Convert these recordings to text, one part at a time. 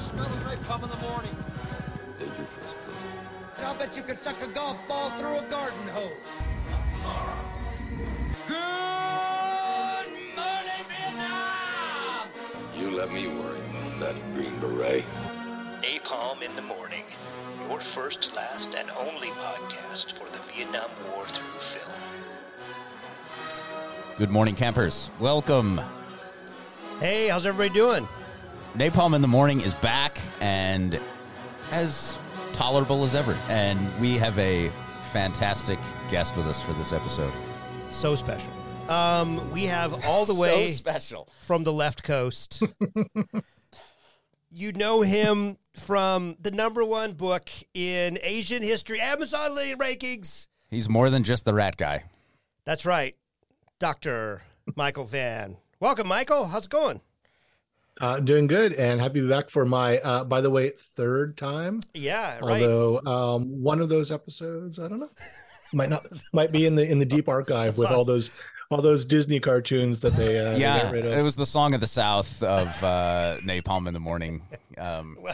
smell of napalm in the morning. Did your first pill. I'll bet you could suck a golf ball through a garden hose. Good morning, Vietnam! You let me worry about that green beret. Napalm in the Morning, your first, last, and only podcast for the Vietnam War through film. Good morning, campers. Welcome. Hey, how's everybody doing? Napalm in the Morning is back and as tolerable as ever. And we have a fantastic guest with us for this episode. So special. Um, we have all the way So special. from the left coast. you know him from the number one book in Asian history, Amazon rankings. He's more than just the rat guy. That's right, Doctor Michael Vann. Welcome, Michael. How's it going? Uh, doing good and happy to be back for my, uh, by the way, third time. Yeah, right. Although um, one of those episodes, I don't know, might not, might be in the in the deep archive with all those all those Disney cartoons that they, uh, they yeah, got rid of. it was the song of the South of uh, Napalm in the Morning. Um,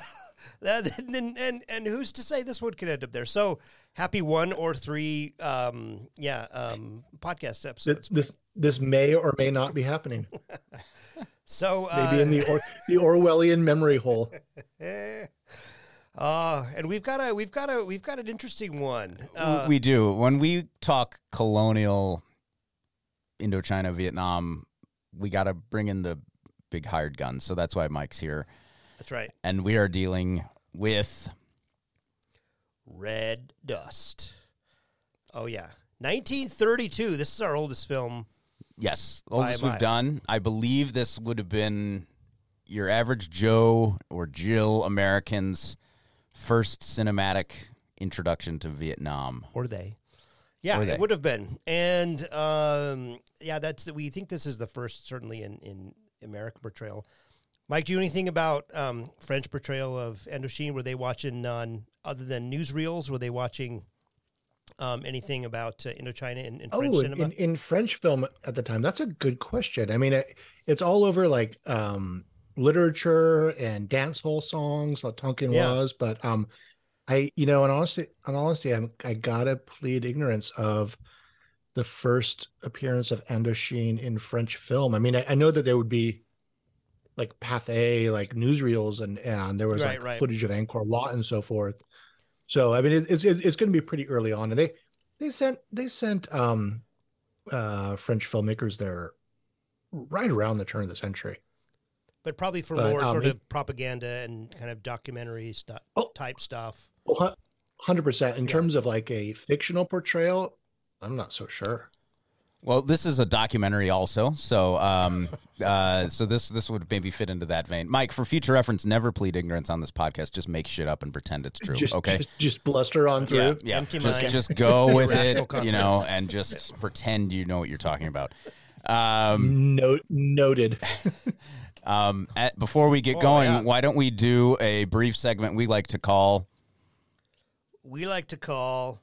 That- and, and and who's to say this one could end up there? So happy one or three, um, yeah, um, podcast Th- episodes. this this may or may not be happening. So uh, Maybe in the or, the Orwellian memory hole. Uh, and we've got a we've got a we've got an interesting one. Uh, we do. When we talk colonial Indochina, Vietnam, we got to bring in the big hired guns. So that's why Mike's here. that's right. And we are dealing with Red Dust. Oh yeah, 1932. This is our oldest film. Yes, oldest we've done. I believe this would have been your average Joe or Jill American's first cinematic introduction to Vietnam. Or they. Yeah, Or they. it would have been. And um, yeah, that's we think this is the first, certainly in in American portrayal. Mike, do you know anything about um, French portrayal of Indochine? Were they watching on other than newsreels? Were they watching um, anything about uh, Indochina in, in French oh, cinema? in, in French film at the time, that's a good question. I mean, it, it's all over like um, literature and dance hall songs, like Tonkin Yeah. was. But um, I, you know, in honesty, in honesty, I'm, I gotta plead ignorance of the first appearance of Indochine in French film. I mean, I, I know that there would be like Pathé, like newsreels, and and there was Right, like right. footage of Angkor Wat and so forth. So I mean, it, it's it, it's going to be pretty early on, and they they sent they sent um uh French filmmakers there right around the turn of the century. but probably for But, more um, sort of propaganda and kind of documentary stuff Oh. type stuff. Hundred percent. In Yeah. terms of like a fictional portrayal, I'm not so sure. Well, this is a documentary also, so um, uh, so this this would maybe fit into that vein. Mike, for future reference, never plead ignorance on this podcast. Just make shit up and pretend it's true. Just, okay. just, just bluster on through. yeah, yeah. Empty Just mind. just go with it, Irrational you know, and just pretend you know what you're talking about. Um, Note noted. um, at, before we get Oh, going, yeah. why don't we do a brief segment we like to call We like to call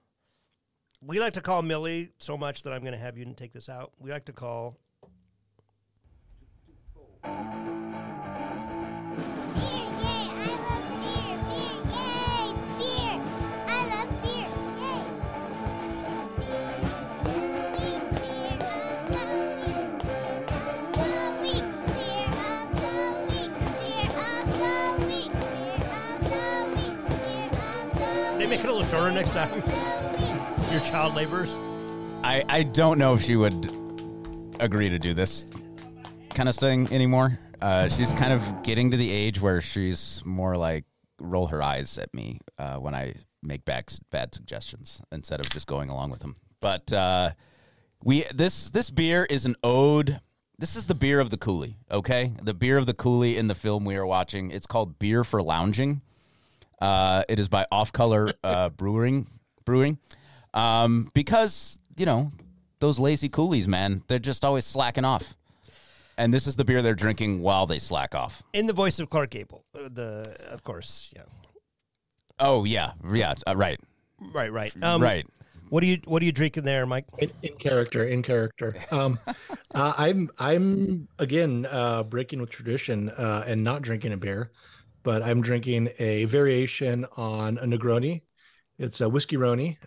we like to call Millie so much that I'm going to have you take this out. We like to call yay, I love fear, fear, yay, fear, I love fear, yay. they make it a little shorter next time. Your child laborers. I, I don't know if she would agree to do this kind of thing anymore. Uh, she's kind of getting to the age where she's more like roll her eyes at me uh, when I make bad, bad suggestions instead of just going along with them. But uh, we this this beer is an ode. This is the beer of the coolie, okay? The beer of the coolie in the film we are watching. It's called Beer for Lounging. Uh, it is by Off Color uh, Brewing. Brewing, um, because you know those lazy coolies, man, they're just always slacking off. And this is the beer they're drinking while they slack off. In the voice of Clark Gable. Uh, The of course, yeah. Oh yeah, yeah, uh, right, Right, right. Um, right. What are you what are you drinking there, Mike? in, in character in character um uh, i'm i'm again uh breaking with tradition uh and not drinking a beer but I'm drinking a variation on a Negroni. It's a whiskey Roni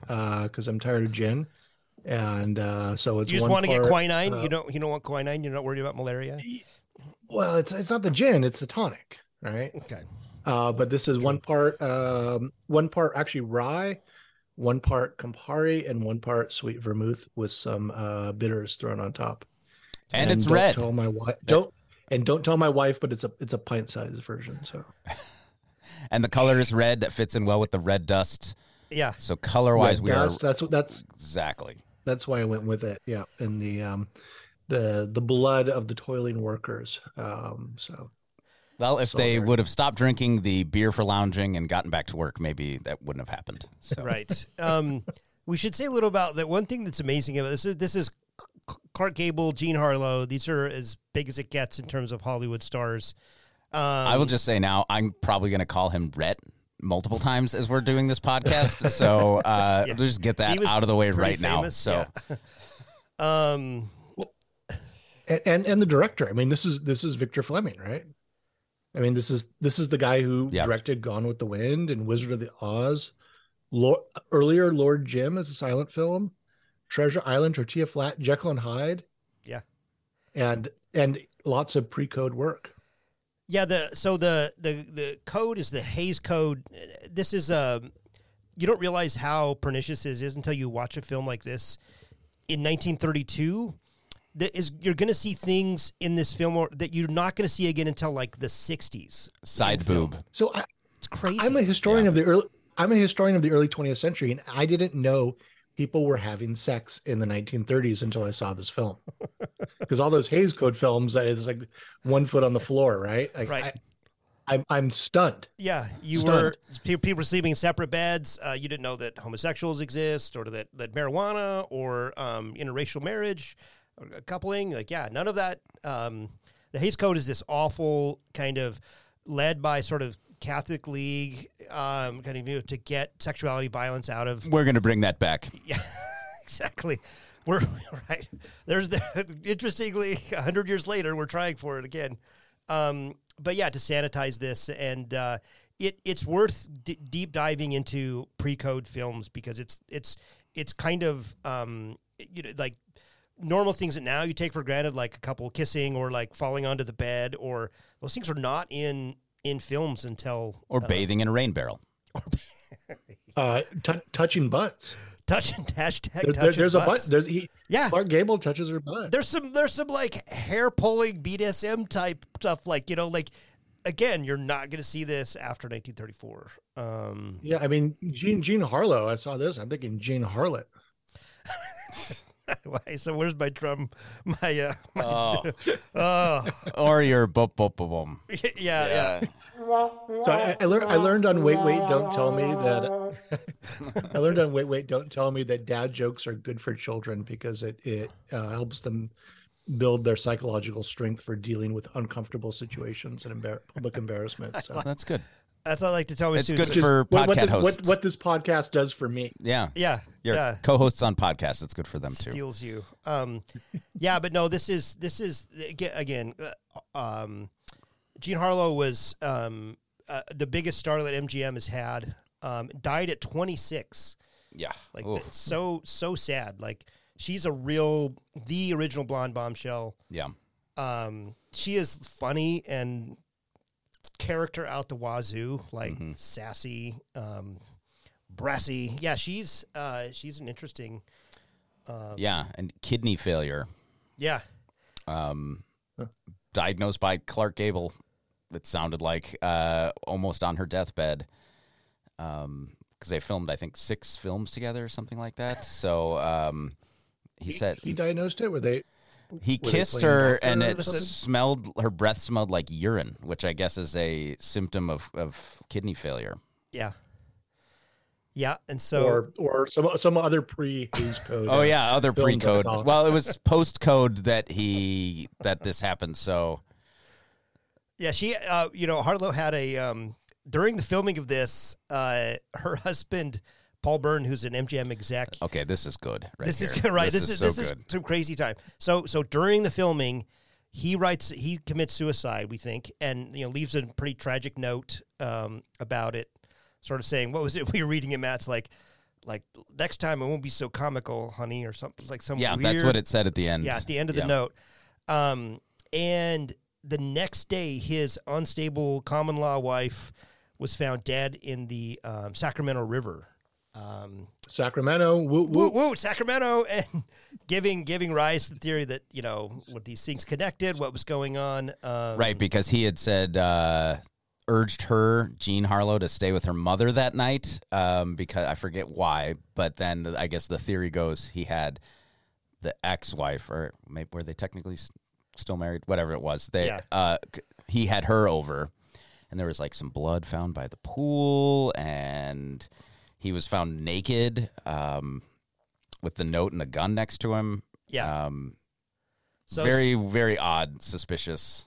because I'm tired of gin, and uh, so it's You just want to get quinine. uh, you don't. You don't want quinine. You're not worried about malaria. Well, it's it's not the gin; it's the tonic, right? Okay. Uh, but this is one part, um, one part actually rye, one part Campari, and one part sweet vermouth with some uh, bitters thrown on top. And it's don't red. Tell my wife. Don't and don't tell my wife, but it's a it's a pint sized version. So And the color is red that fits in well with the red dust. Yeah. So color wise, Red we dust, are that's what that's exactly. that's why I went with it. Yeah, and the um, the the blood of the toiling workers. Um, so Well, if So they would have stopped drinking the beer for lounging and gotten back to work, maybe that wouldn't have happened. So. Right. Um, we should say a little about that. One thing that's amazing about this is this is C- Clark Gable, Jean Harlow. These are as big as it gets in terms of Hollywood stars. Um, I will just say now, I'm probably going to call him Rhett multiple times as we're doing this podcast. so uh, Yeah. just get that was out of the way pretty right now. So yeah. Um, and, and and the director. I mean, this is this is Victor Fleming, right? I mean, this is this is the guy who Yeah. directed Gone with the Wind and Wizard of the Oz. Lord, earlier, Lord Jim as a silent film, Treasure Island, Tortilla Flat, Jekyll and Hyde. Yeah. and and lots of pre-code work. Yeah, the so the the the code is the Hays code. This is um you don't realize how pernicious this is until you watch a film like this in 1932. That is you're going to see things in this film or, that you're not going to see again until like the 60s. side in film. boob. So I, It's crazy. I'm a historian Yeah. of the early. I'm a historian of the early 20th century, and I didn't know people were having sex in the 1930s until I saw this film. Because all those Hays Code films, it's like one foot on the floor, right? Like, Right. I, I'm I'm stunned. Yeah, you Stunned. were people in separate beds. Uh, you didn't know that homosexuals exist, or that that marijuana, or um, interracial marriage, or coupling. Like, yeah, none of that. Um, the Hays Code is this awful kind of led by sort of Catholic League, um, kind of you know, to get sexuality violence out of We're going to bring that back. yeah, exactly. We're right. There's the interestingly, a hundred years later, we're trying for it again. Um, but yeah, to sanitize this, and uh, it it's worth d- deep diving into pre-code films because it's it's it's kind of um, you know like normal things that now you take for granted, like a couple kissing or like falling onto the bed, or those things are not in in films until Or uh, bathing in a rain barrel. Uh, t- touching butts. touching hashtag There- there- touching there's a butt. There's he. Yeah, Clark Gable touches her butt. there's some there's some like hair pulling BDSM type stuff like you know like again you're not going to see this after 1934 um Yeah, I mean Jean Jean Harlow. I saw this. I'm thinking Jean Harlot. Why- so where's my drum my uh my, Oh. oh or your boom, boom, boom, boom. yeah yeah So I, I learned. I learned on Wait Wait Don't Tell Me that. I learned on Wait Wait Don't Tell Me that dad jokes are good for children because it it uh, helps them build their psychological strength for dealing with uncomfortable situations and embar- public embarrassment. So. That's good. That's what I like to tell my It's students good for what, what, podcast the- what, hosts. what this podcast does for me. Yeah. yeah Your yeah co-hosts on podcasts. It's good for them too. steals you. Um, yeah, but no, this is this is again. again uh, um, Jean Harlow was um, uh, the biggest star that MGM has had. Um, died at 26. Yeah. Like Oof. so so sad. Like she's a real the original blonde bombshell. Yeah. Um, she is funny and character out the wazoo, like Mm-hmm. sassy, um, brassy. Yeah, she's uh, she's an interesting. Yeah. And kidney failure. Yeah, Um, diagnosed by Clark Gable. It sounded like uh, almost on her deathbed. Um, because they filmed, I think, six films together or something like that. So, um, he said He diagnosed it. Were they? He were kissed her and it smelled her breath smelled like urine which i guess is a symptom of, of kidney failure. Yeah, yeah, and so or or some some other pre Hays Code. oh yeah other pre-code. well it was post-code that he that this happened so. Yeah, she, uh, you know, Harlow had a um, during the filming of this. Uh, her husband, Paul Bern, who's an MGM exec. okay this is good right this is here. good, right? This, is, so this is good some crazy time. So so during the filming, he writes he commits suicide, we think, and you know leaves a pretty tragic note um, about it, sort of saying, "What was it we were reading?" It Matt's like, like next time it won't be so comical, honey, or something like some. Yeah, weird, that's what it said at the end. Yeah, at the end of the Yeah. note. Um, and the next day, his unstable common law wife was found dead in the um, Sacramento River. Um, Sacramento, woo, woo, woo. woo, Sacramento, and giving giving rise to the theory that you know what these things connected, what was going on. Um, Right, because he had said uh, urged her, Jean Harlow, to stay with her mother that night. Um, because I forget why, but then I guess the theory goes he had the ex-wife, or maybe were they technically still married? Whatever it was, they Yeah. uh, he had her over, and there was like some blood found by the pool, and he was found naked, um, with the note and the gun next to him. Yeah. Um, So very, very odd, suspicious.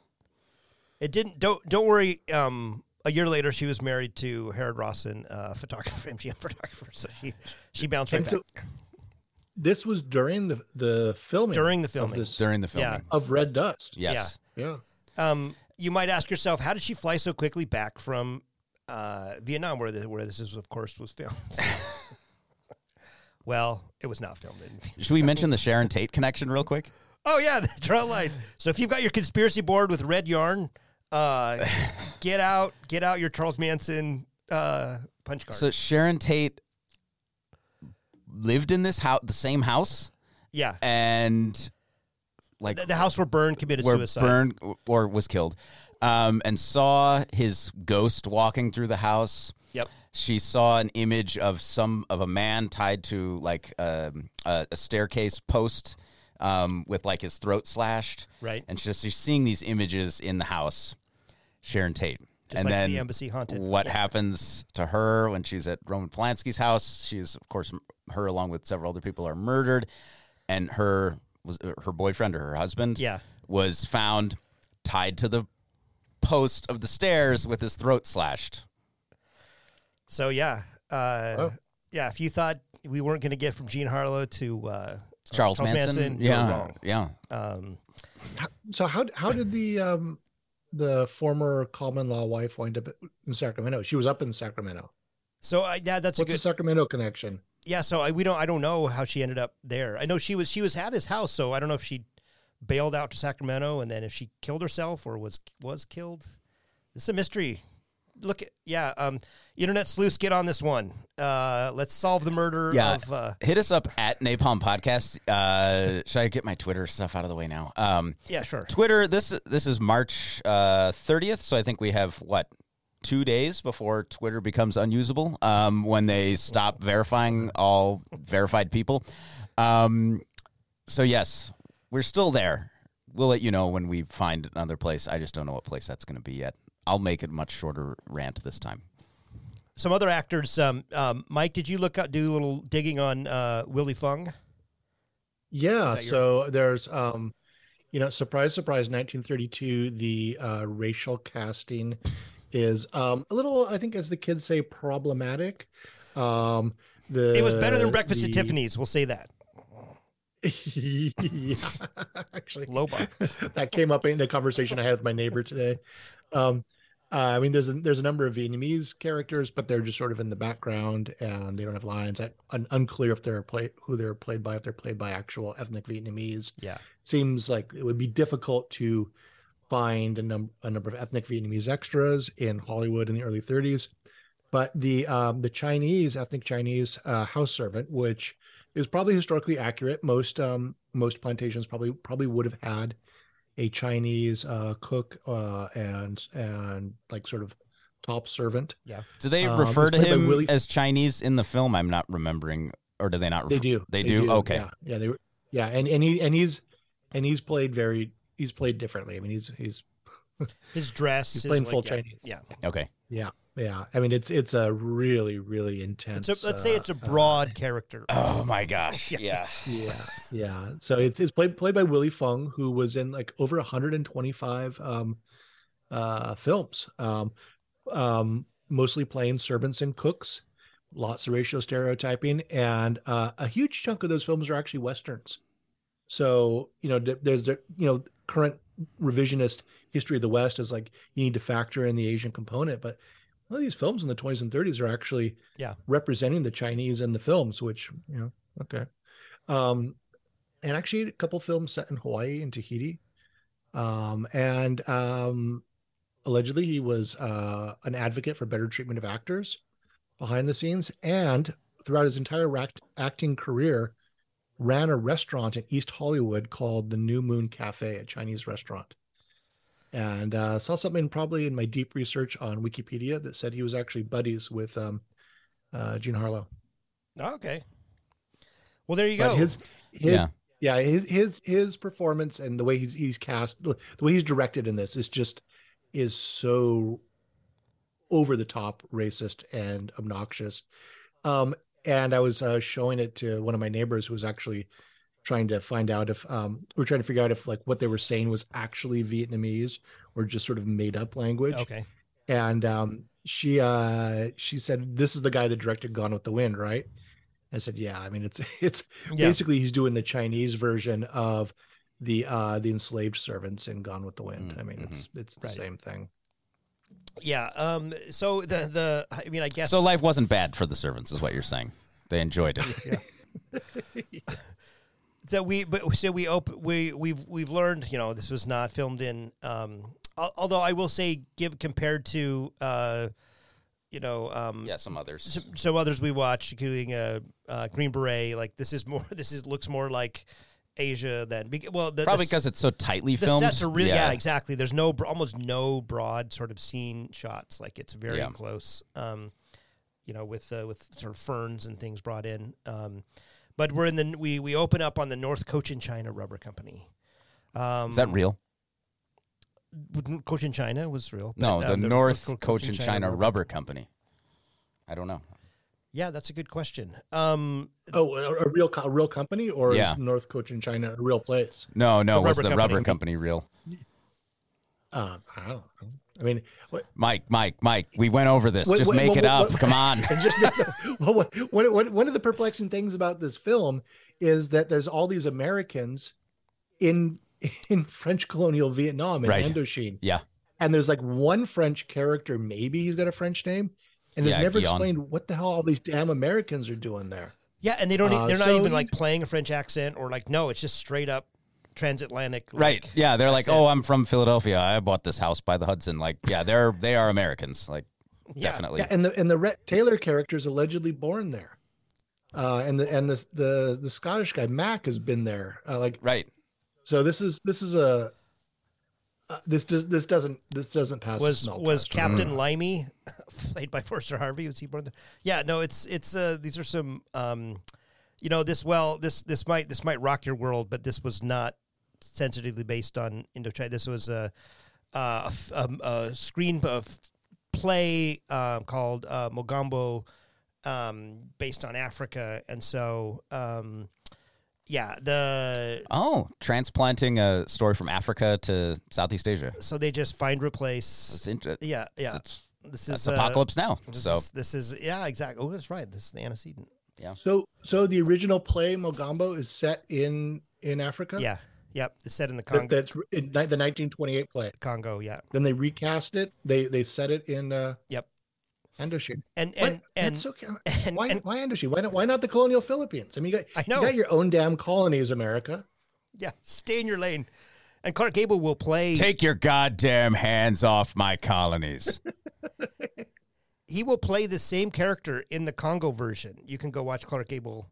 It didn't. Don't don't worry. Um, a year later, she was married to Harold Rosson, uh, photographer, MGM photographer. So she she bounced right And so back this was during the the filming during the of filming. this during the Yeah. filming. of Red Dust. Yes. Yeah. Um, you might ask yourself, how did she fly so quickly back from uh, Vietnam, where the, where this is, of course, was filmed? well, it was not filmed in. Should we mention the Sharon Tate connection real quick? Oh yeah, the draw line. So if you've got your conspiracy board with red yarn, uh, get out, get out your Charles Manson uh, punch card. So Sharon Tate lived in this house, the same house, yeah, and like the, the house where Bern committed where suicide. burned or was killed, um, and saw his ghost walking through the house. Yep. She saw an image of some of a man tied to like um, a, a staircase post um, with like his throat slashed. Right. And she's, she's seeing these images in the house. Sharon Tate. Just and like then the embassy haunted. what Yeah. happens to her when she's at Roman Polanski's house? She's of course her along with several other people are murdered, and her was her boyfriend or her husband Yeah. was found tied to the post of the stairs with his throat slashed. So yeah, uh, Oh. yeah. If you thought we weren't going to get from Jean Harlow to uh, Charles, Charles Manson, Manson, you're yeah, wrong. yeah. um, So how how did the um the former common law wife wind up in Sacramento? She was up in Sacramento. so I, yeah, that's a good. the Sacramento connection? yeah, so I, we don't. I don't know how she ended up there. I know she was she was at his house, so I don't know if she bailed out to Sacramento and then if she killed herself or was was killed. It's a mystery. Look, at, yeah, um, internet sleuths, get on this one. Uh, let's solve the murder Yeah. of. Uh, Hit us up at Napalm Podcast. Uh, should I get my Twitter stuff out of the way now? Um, yeah, sure. Twitter. This this is March uh, thirtieth, so I think we have what two days before Twitter becomes unusable um, when they stop verifying all verified people. Um, so yes, we're still there. We'll let you know when we find another place. I just don't know what place that's going to be yet. I'll make it much shorter rant this time. Some other actors. Um, um, Mike, did you look up do a little digging on uh, Willie Fung? Yeah, that your- so there's um you know, surprise surprise 1932 the uh racial casting is um a little I think as the kids say problematic. Um the It was better than Breakfast at Tiffany's. We'll say that. yeah, actually, Low bar. that came up in a conversation I had with my neighbor today. Um, uh, I mean, there's a, there's a number of Vietnamese characters, but they're just sort of in the background and they don't have lines. I, un, unclear if they're play who they're played by. If they're played by actual ethnic Vietnamese, Yeah. seems like it would be difficult to find a, num- a number of ethnic Vietnamese extras in Hollywood in the early 30s. But the um, the Chinese ethnic Chinese uh, house servant, which is probably historically accurate, most um, most plantations probably probably would have had a Chinese uh, cook uh, and and like sort of top servant. Yeah. Do they Um, refer to him Willie- as Chinese in the film? I'm not remembering, or do they not? Refer- They do. They, do? Okay. Yeah, yeah. They were. Yeah, and and he and he's and he's played very. He's played differently. I mean, he's he's His dress. He's his, playing like, full yeah, Chinese. Yeah. Okay. yeah yeah. I mean, it's it's a really really intense. It's a, let's say uh, it's a broad character. Oh my gosh. Yeah. yeah. yeah yeah so it's it's played played by willie fung who was in like over 125 um uh films um um mostly playing servants and cooks lots of racial stereotyping and uh, a huge chunk of those films are actually westerns so you know there's the you know current revisionist history of the west is like you need to factor in the asian component but well, these films in the 20s and 30s are actually Yeah. representing the Chinese in the films, which, you know, okay. Um, and actually a couple films set in Hawaii and Tahiti. Um, and um, allegedly he was uh, an advocate for better treatment of actors behind the scenes and throughout his entire act- acting career ran a restaurant in East Hollywood called the New Moon Cafe, a Chinese restaurant. And uh, saw something probably in my deep research on Wikipedia that said he was actually buddies with um, uh, Jean Harlow. Oh, okay. Well, there you But go. his, his Yeah. yeah, his his his performance and the way he's he's cast, the way he's directed in this is just is so over the top racist and obnoxious. Um, and I was uh, showing it to one of my neighbors who was actually trying to find out if um, we are trying to figure out if like what they were saying was actually Vietnamese or just sort of made up language. okay. And um, she uh, she said, "This is the guy that directed Gone with the Wind, right?" I said, "Yeah." I mean, it's it's Yeah. basically he's doing the Chinese version of the uh the enslaved servants in Gone with the Wind. Mm, I mean, it's it's the Right. same thing. Yeah. Um. So the the I mean I guess So life wasn't bad for the servants, is what you're saying. They enjoyed it. that we but so we open we we've we've learned you know this was not filmed in um although I will say give compared to uh you know um yeah, some others. some, some others we watched including uh, uh Green Beret like this is more this is looks more like Asia than bec- well the, Probably because it's so tightly the filmed. sets are really yeah. exactly there's no almost no broad sort of scene shots like it's very Yeah. close um you know with uh, with sort of ferns and things brought in um but we're in the we we open up on the North Cochin China Rubber Company um Is that real? Cochin China was real but, No, uh, the North Co- Cochin China Rubber Company. I don't know. yeah that's a good question um Oh, a, a real a real company or Yeah. is North Cochin China a real place? No, no, The was the company. rubber company real? Uh, I don't know. I mean, what, Mike, Mike, Mike, we went over this. What- Just what- make what- it up. what- Come on. just well, what, what, what, one of the perplexing things about this film is that there's all these Americans in in French colonial Vietnam in Right. Indochine, Yeah. and there's like one French character, maybe he's got a French name, and Yeah, it's never Guillaume. explained what the hell all these damn Americans are doing there. yeah and they don't Uh, they're not so even like playing a French accent or like no it's just straight up transatlantic like, Right. Yeah. They're like, accent. oh, I'm from Philadelphia. I bought this house by the Hudson. Like, yeah, they're they are Americans. Like, Yeah. definitely. Yeah, and the and the Rhett Taylor character is allegedly born there, uh, and the and the the the Scottish guy Mac has been there. Uh, like Right. so, this is this is a uh, this does this doesn't this doesn't pass was smell was test, right? Captain Limey played by Forrester Harvey? Was he born there? Yeah, no, it's it's uh these are some um you know this well this this might this might rock your world, but this was not sensitively based on Indochina. This was a uh, a, f- um, a screen of play uh, called uh, Mogambo, um, based on Africa, and so um, yeah, the Oh, transplanting a story from Africa to Southeast Asia. so they just find replace. That's interesting. Yeah, yeah. It's, This that's is uh, apocalypse now. This So is, this is yeah, exactly. Oh, that's right. This is the antecedent. Yeah. So so the original play Mogambo is set in in Africa. Yeah, yep. It's set in the That- Congo. that's in the 1928 play. Congo, yeah. Then they recast it. They they set it in uh, Yep. Indochine. And What? and and, that's so. and, why and- why Indochine? Why not why not the colonial Philippines? I mean, you got I know. you got your own damn colonies, America. yeah, stay in your lane. And Clark Gable will play. take your goddamn hands off my colonies. he will play the same character in the Congo version. You can go watch Clark Gable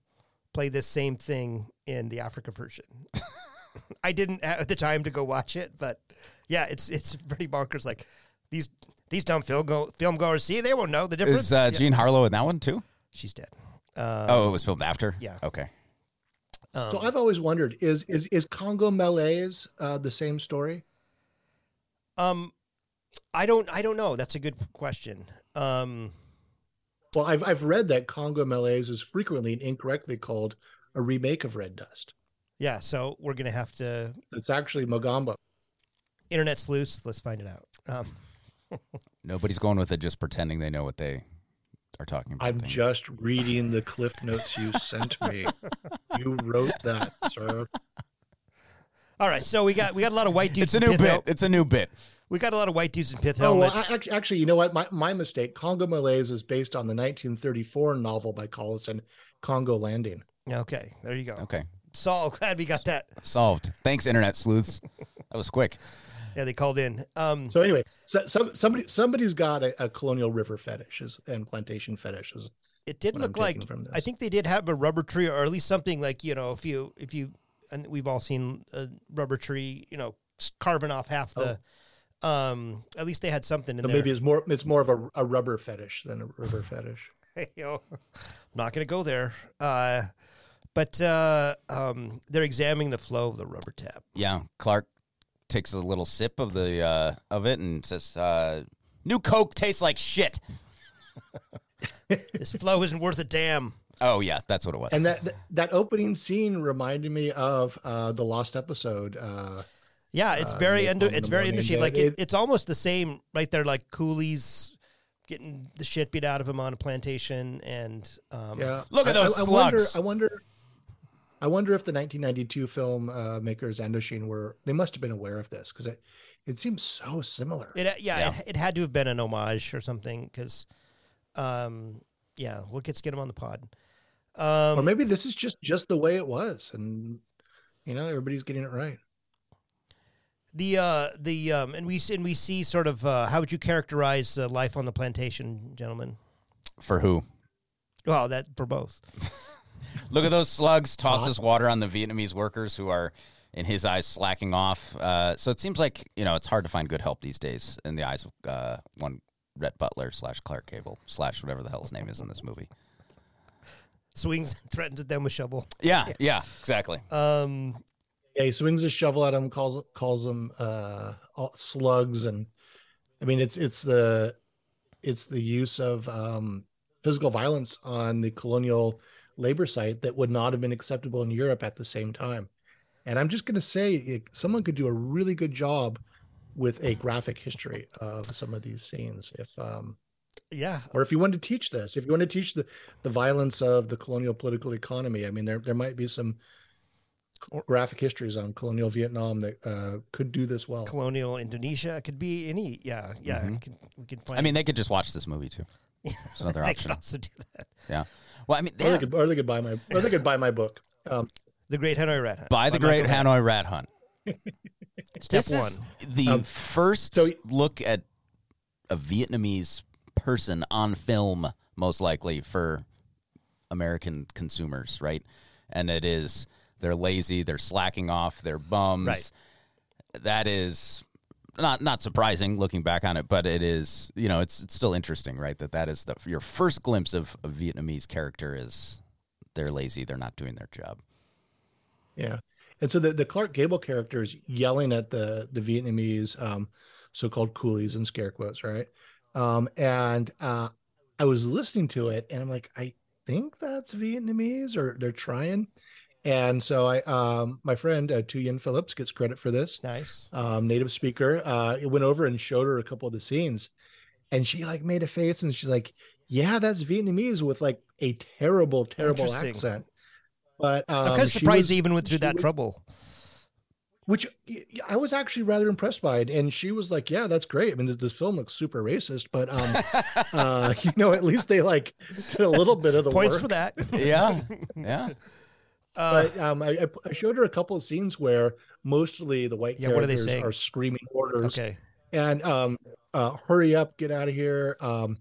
play this same thing in the Africa version. I didn't have the time to go watch it, but yeah, it's it's pretty bonkers. Like these these dumb film go film goers see they won't know the difference. Is uh, Yeah. Jean Harlow in that one too? She's dead. Uh, oh, it was filmed after. yeah. Okay. um, So I've always wondered is is is Congo Maisie uh, the same story? Um, I don't. I don't know. That's a good question. Um, Well, I've I've read that Congo Maisie is frequently and incorrectly called a remake of Red Dust. Yeah. So we're gonna have to. It's actually Mogambo. Internet's loose. Let's find it out. Um, Nobody's going with it, just pretending they know what they are talking about. I'm thing. just reading the cliff notes you sent me. You wrote that, sir. all right. So we got we got a lot of white dudes. It's a new Pithville. bit. It's a new bit. We got a lot of white dudes in pith Oh, well, helmets. I, actually, actually, you know what? My my mistake. Congo Maisie is based on the 1934 novel by Collison, Congo Landing. okay, there you go. Okay, Saul, glad we got that. solved. Thanks, internet sleuths. That was quick. Yeah, they called in. Um, So anyway, so, some somebody somebody's got a, a colonial river fetishes and plantation fetishes. it did what look I'm like taking from I think they did have a rubber tree, or at least something like you know, if you if you and we've all seen a rubber tree, you know, carving off half the. Um, at least they had something in So there. maybe it's more it's more of a, a rubber fetish than a river fetish. you know, I'm not going to go there. Uh, but uh, um, they're examining the flow of the rubber tap. Yeah, Clark takes a little sip of the uh, of it and says, uh, "New Coke tastes like shit." This flow isn't worth a damn. Oh yeah, that's what it was. And that that, that opening scene reminded me of uh, the lost episode. Uh, Yeah, it's Uh, very Napalm under. It's very morning, interesting. Like it, it- it's almost the same, right? They're like coolies getting the shit beat out of them on a plantation, and um, yeah, Look at those I, I slugs. I wonder. I wonder if the 1992 film uh, makers Indochine were they must have been aware of this because it it seems so similar. It, yeah, Yeah. It, it had to have been an homage or something because, um, yeah, we'll get to get him on the pod. Um, or maybe this is just just the way it was, and you know everybody's getting it right. the uh, the um, and we and we see sort of uh, how would you characterize uh, life on the plantation, gentlemen? For who? Well, that for both. Look at those slugs. Tosses water on the Vietnamese workers who are, in his eyes, slacking off. Uh, so it seems like you know it's hard to find good help these days in the eyes of uh, one Rhett Butler slash Clark Gable slash whatever the hell his name is in this movie. Swings and threatens at them with shovel. Yeah, yeah, exactly. Um, Yeah, he swings his shovel at him, calls calls them uh, slugs, and I mean it's it's the it's the use of um, physical violence on the colonial labor site that would not have been acceptable in Europe at the same time. And I'm just going to say, someone could do a really good job with a graphic history of some of these scenes. If um, yeah, or if you want to teach this, if you want to teach the, the violence of the colonial political economy, I mean, there there might be some graphic histories on colonial Vietnam that uh, could do this well. colonial Indonesia could be any. Yeah, yeah. Mhm. We can, we can find. I mean, they could just watch this movie too. It's another they option. could also do that. Yeah. Well, I mean, Or, they could, or they could buy my, or they could buy my book. Um, The Great Hanoi Rat Hunt. By the Great Hanoi Rat Hunt. Step this one. is the Um, first so- look at a Vietnamese person on film, most likely for American consumers, right? And it is they're lazy, they're slacking off, they're bums. Right. That is not not surprising looking back on it, but it is you know it's it's still interesting, right? That that is the your first glimpse of a Vietnamese character is they're lazy, they're not doing their job. Yeah, and so the, the Clark Gable character is yelling at the the Vietnamese um, so-called coolies and scare quotes, right? Um, and uh, I was listening to it, and I'm like, I think that's Vietnamese, or they're trying. And so I, um, my friend uh, Tuyin Phillips gets credit for this. Nice. Um, native speaker. Uh, it went over and showed her a couple of the scenes, and she like made a face, and she's like, "Yeah, that's Vietnamese with like a terrible, terrible accent." But um, I'm kind of surprised was- even went through that was- trouble. which I was actually rather impressed by it. And she was like, "Yeah, that's great. I mean, this, this film looks super racist, but um, uh, you know, at least they like did a little bit of the Points work." for that. Yeah, yeah. Uh, But um, I, I- I showed her a couple of scenes where mostly the white Yeah, what are they characters are screaming orders okay. and um, uh, hurry up, get out of here. Um,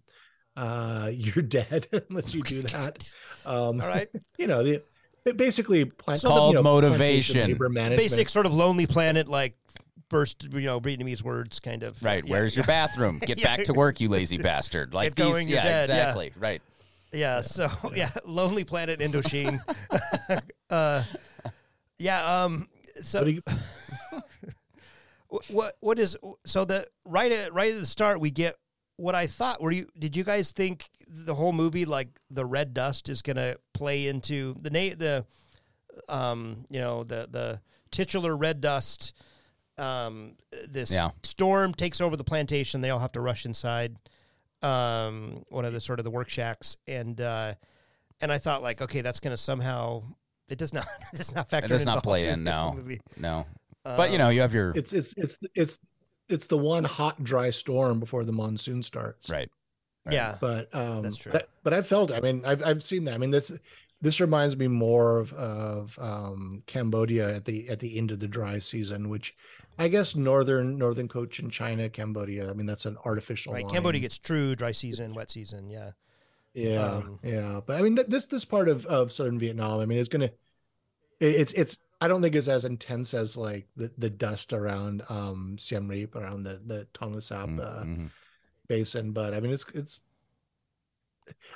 uh, you're dead unless you do that. Um, All right. you know, the it basically plant, It's called you know, motivation. Basic sort of Lonely Planet, like first, you know, Vietnamese words, kind of. Right. Yeah, Where's your bathroom? Get Yeah. back to work, you lazy bastard. Like Get these. going, you're yeah, dead, yeah. exactly. Right. Yeah. So yeah, Lonely Planet Indochine. uh, yeah. Um. So What you- what what is so the right at right at the start we get what I thought were you did you guys think the whole movie like the red dust is going to play into the na- the um you know the the titular red dust um this Yeah. storm takes over the plantation they all have to rush inside um one of the sort of the work shacks and uh and I thought like okay that's going to somehow it does not it does not factor It does in not play in. No. movie. No. But you know, you have your it's it's it's it's it's the one hot dry storm before the monsoon starts. Right. Yeah. But um, That's true. But, but I've felt. I mean, I've I've seen that. I mean, that's this reminds me more of of um, Cambodia at the at the end of the dry season, which I guess northern northern Cochin China, Cambodia. I mean, that's an artificial. Right. line. Cambodia gets true dry season, wet season. Yeah. Yeah, um, yeah. But I mean, th- this this part of of southern Vietnam. I mean, it's gonna. it- It's it's. I don't think it's as intense as like the, the dust around um Siem Reap around the the Tonle Sap Mm, uh, mhm. basin, but I mean it's it's.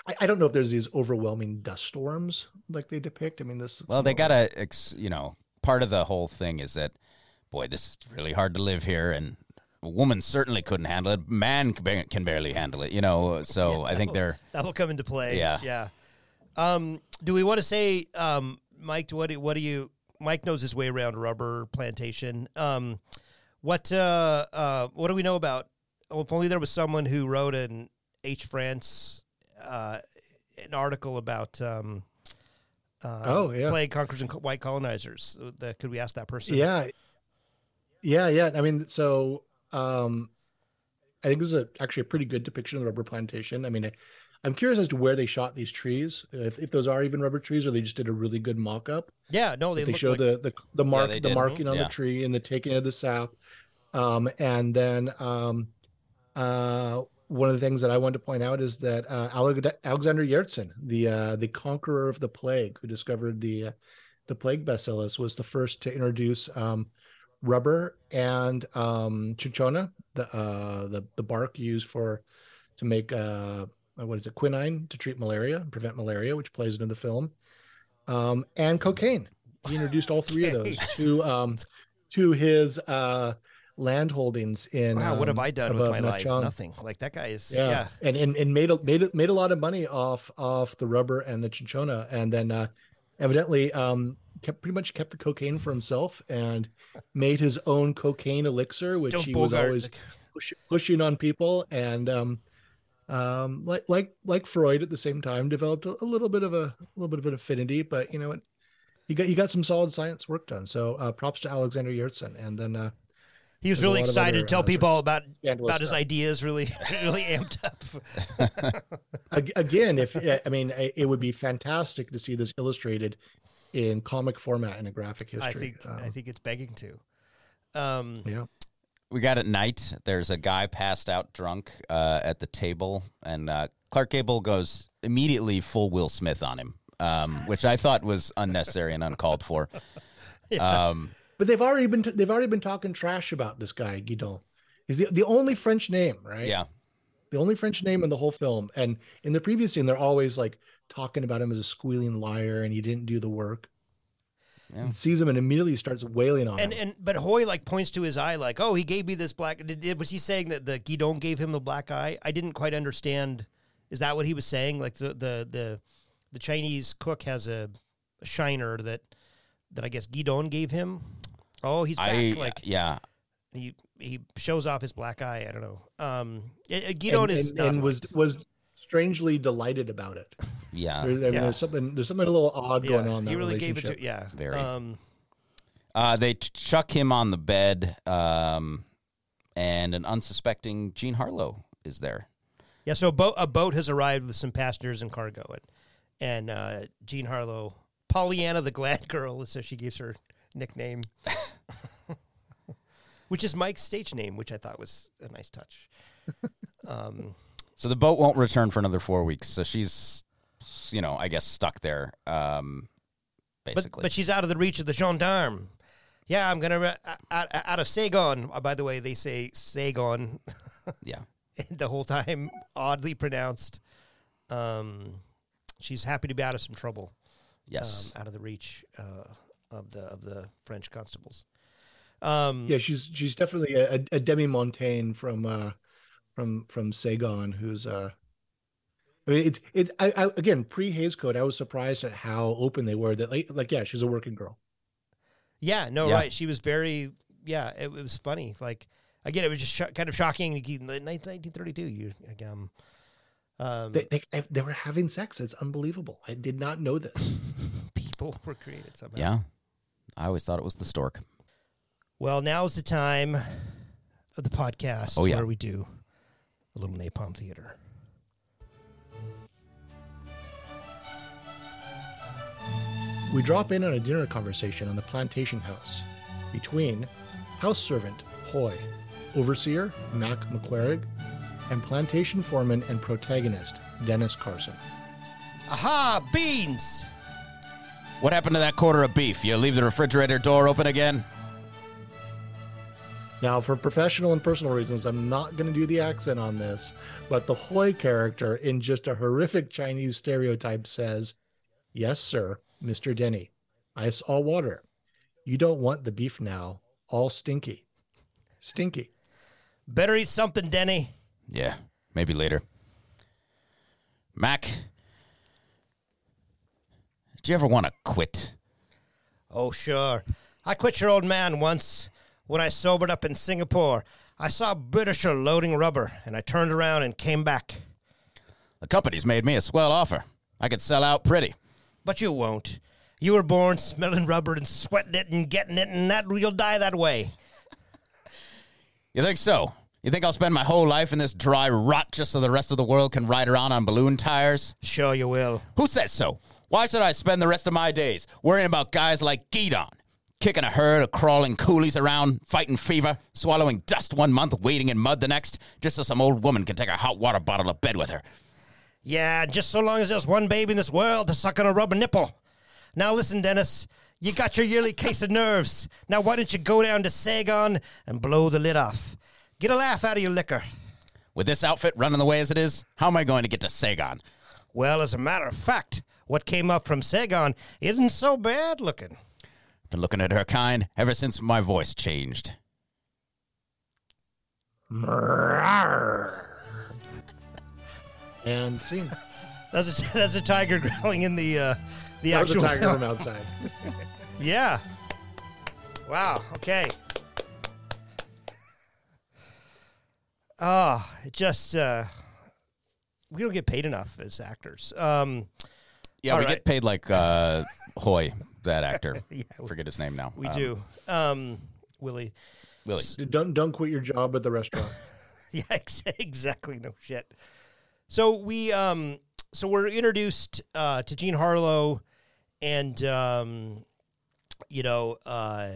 I, I don't know if there's these overwhelming dust storms like they depict. I mean this. Well, they gotta, you know, part of the whole thing is that, boy, this is really hard to live here, and a woman certainly couldn't handle it. Man can barely handle it, you know. So I think they're That will come into play. Yeah. Yeah. Um, do we want to say, um, Mike? What do what do you? Mike knows his way around rubber plantation. Um, what uh, uh, what do we know about? Oh, if only there was someone who wrote an H France uh, an article about. Um, uh, Oh, yeah. plague conquerors and white colonizers. Uh, the- could we ask that person? Yeah. Yeah, yeah. I mean, so um I think this is a, actually a pretty good depiction of the rubber plantation. I mean, I, I'm curious as to where they shot these trees. If, if those are even rubber trees, or they just did a really good mock-up. yeah. No, they, They, show like, the the the mark they the did. marking on Yeah. the tree and the taking of the sap. Um, and then um, uh, one of the things that I wanted to point out is that uh, Alexander Yersin, the uh, the conqueror of the plague, who discovered the uh, the plague bacillus, was the first to introduce um, rubber and um, cinchona, the uh, the the bark used for to make uh, what is it quinine to treat malaria, prevent malaria, which plays into the film, um, and cocaine. He introduced all three of those to um, to his uh, land holdings in. wow, what have um, I done with my life? Nothing. Like that guy is. Yeah. yeah. and and and made a, made a, made a lot of money off off the rubber and the cinchona, and then uh, evidently um, kept pretty much kept the cocaine for himself and made his own cocaine elixir, which Don't he was always push, pushing on people, and um, um, like like like Freud at the same time developed a, a little bit of a, a little bit of an affinity, but you know what. He got, he got some solid science work done. So uh, props to Alexander Yersin. And then uh, He was There's really excited other, to tell uh, people about about his stuff. ideas. Really, really amped up. Again, if I mean, it would be fantastic to see this illustrated in comic format in a graphic history. I think Um, I think it's begging to. Um, yeah. we got at night. There's a guy passed out drunk uh, at the table, and uh, Clark Gable goes immediately full Will Smith on him, um, which I thought was unnecessary and uncalled for. Um, But they've already been they've already been talking trash about this guy Guidon. He's the, the only French name, right? yeah, The only French name in the whole film. And in the previous scene, they're always like talking about him as a squealing liar and he didn't do the work. Yeah. And sees him and immediately starts wailing on and him. and but Hoy like points to his eye, like, "Oh, he gave me this black." Did, did- was he saying that the Guidon gave him the black eye? I didn't quite understand. Is that what he was saying? Like the the the, the Chinese cook has a, a shiner that that I guess Guidon gave him. Oh, he's back. I like yeah. he he shows off his black eye. I don't know. Um, Guidon and, is and, and was was strangely delighted about it. Yeah. There- there- Yeah. There's something there's something a little odd yeah, going on. in He really gave it to yeah. Very. Um, Uh, they chuck him on the bed, um, and an unsuspecting Jean Harlow is there. Yeah, so a boat, a boat has arrived with some passengers and cargo, and, and uh, Jean Harlow, Pollyanna the Glad Girl, so she gives her nickname, which is Mike's stage name, which I thought was a nice touch. Um, So the boat won't return for another four weeks. So she's, you know, I guess stuck there. Um, but basically, but she's out of the reach of the gendarme. Yeah, I'm gonna uh, out, out of Saigon. Uh, by the way, they say Saigon yeah. the whole time, oddly pronounced. Um, she's happy to be out of some trouble. Yes. um, out of the reach uh, of the of the French constables. Um, Yeah, she's she's definitely a, a demi-mondaine from uh from from Saigon, who's uh I mean it's it I, I again pre Hays Code, I was surprised at how open they were that like like yeah, she's a working girl. yeah, no, Yeah. right. She was very, yeah, it, it was funny. Like again, it was just sho- kind of shocking. In 1932, you um, um, They, they they were having sex. It's unbelievable. I did not know this. people were created somehow. Yeah. I always thought it was the stork. Well, now's the time of the podcast Oh, yeah. where we do a little napalm theater. We drop in on a dinner conversation on the plantation house between house servant Hoy, overseer Mac McQuarrig, and plantation foreman and protagonist Dennis Carson. Aha, beans! What happened to that quarter of beef? You leave the refrigerator door open again? Now, for professional and personal reasons, I'm not going to do the accent on this, but the Hoy character, in just a horrific Chinese stereotype, says, Yes, sir, Mr. Denny. Ice all water. You don't want the beef now, all stinky. Stinky. Better eat something, Denny. Yeah, maybe later. Mac, did you ever want to quit? Oh, sure. I quit your old man once when I sobered up in Singapore. I saw a Britisher loading rubber, and I turned around and came back. The company's made me a swell offer. I could sell out pretty. But you won't. You were born smelling rubber and sweating it and getting it, and that you'll die that way. You think so? You think I'll spend my whole life in this dry rot just so the rest of the world can ride around on balloon tires? Sure, you will. Who says so? Why should I spend the rest of my days worrying about guys like Guidon, kicking a herd of crawling coolies around, fighting fever, swallowing dust one month, wading in mud the next, just so some old woman can take a hot water bottle to bed with her? Yeah, just so long as there's one baby in this world to suck on a rubber nipple. Now listen, Dennis. You got your yearly case of nerves. Now why don't you go down to Saigon and blow the lid off? Get a laugh out of your liquor. With this outfit running the way as it is, how am I going to get to Saigon? Well, as a matter of fact, what came up from Saigon isn't so bad looking. Been looking at her kind ever since my voice changed. And scene. That's a that's a tiger growling in the uh, the That was a actual tiger from outside. Yeah. Wow. Okay. Ah, it just uh, we don't get paid enough as actors. Um, Yeah, All we right. get paid like uh, Hoy, that actor. Yeah, Forget his name now. we Um, do. Um, Willie. Willie. Don't don't quit your job at the restaurant. Yeah, ex- exactly. No shit. So we um so we're introduced uh to Jean Harlow and um you know uh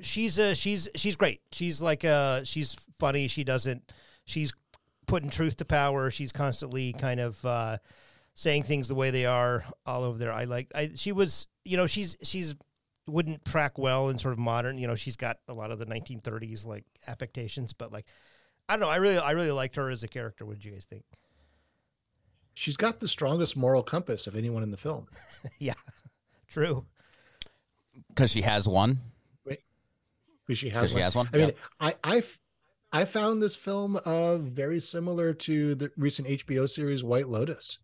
she's uh she's she's great. She's like uh she's funny. She doesn't she's putting truth to power. She's constantly kind of uh saying things the way they are all over there. I like I she was you know she's she's wouldn't track well in sort of modern. You know, she's got a lot of the 1930s like affectations, but like I don't know. I really I really liked her as a character. What did you guys think? She's got the strongest moral compass of anyone in the film. yeah, true. Because she has one. Because she has 'Cause she has one? I mean, Yeah. I found this film uh, very similar to the recent HBO series White Lotus,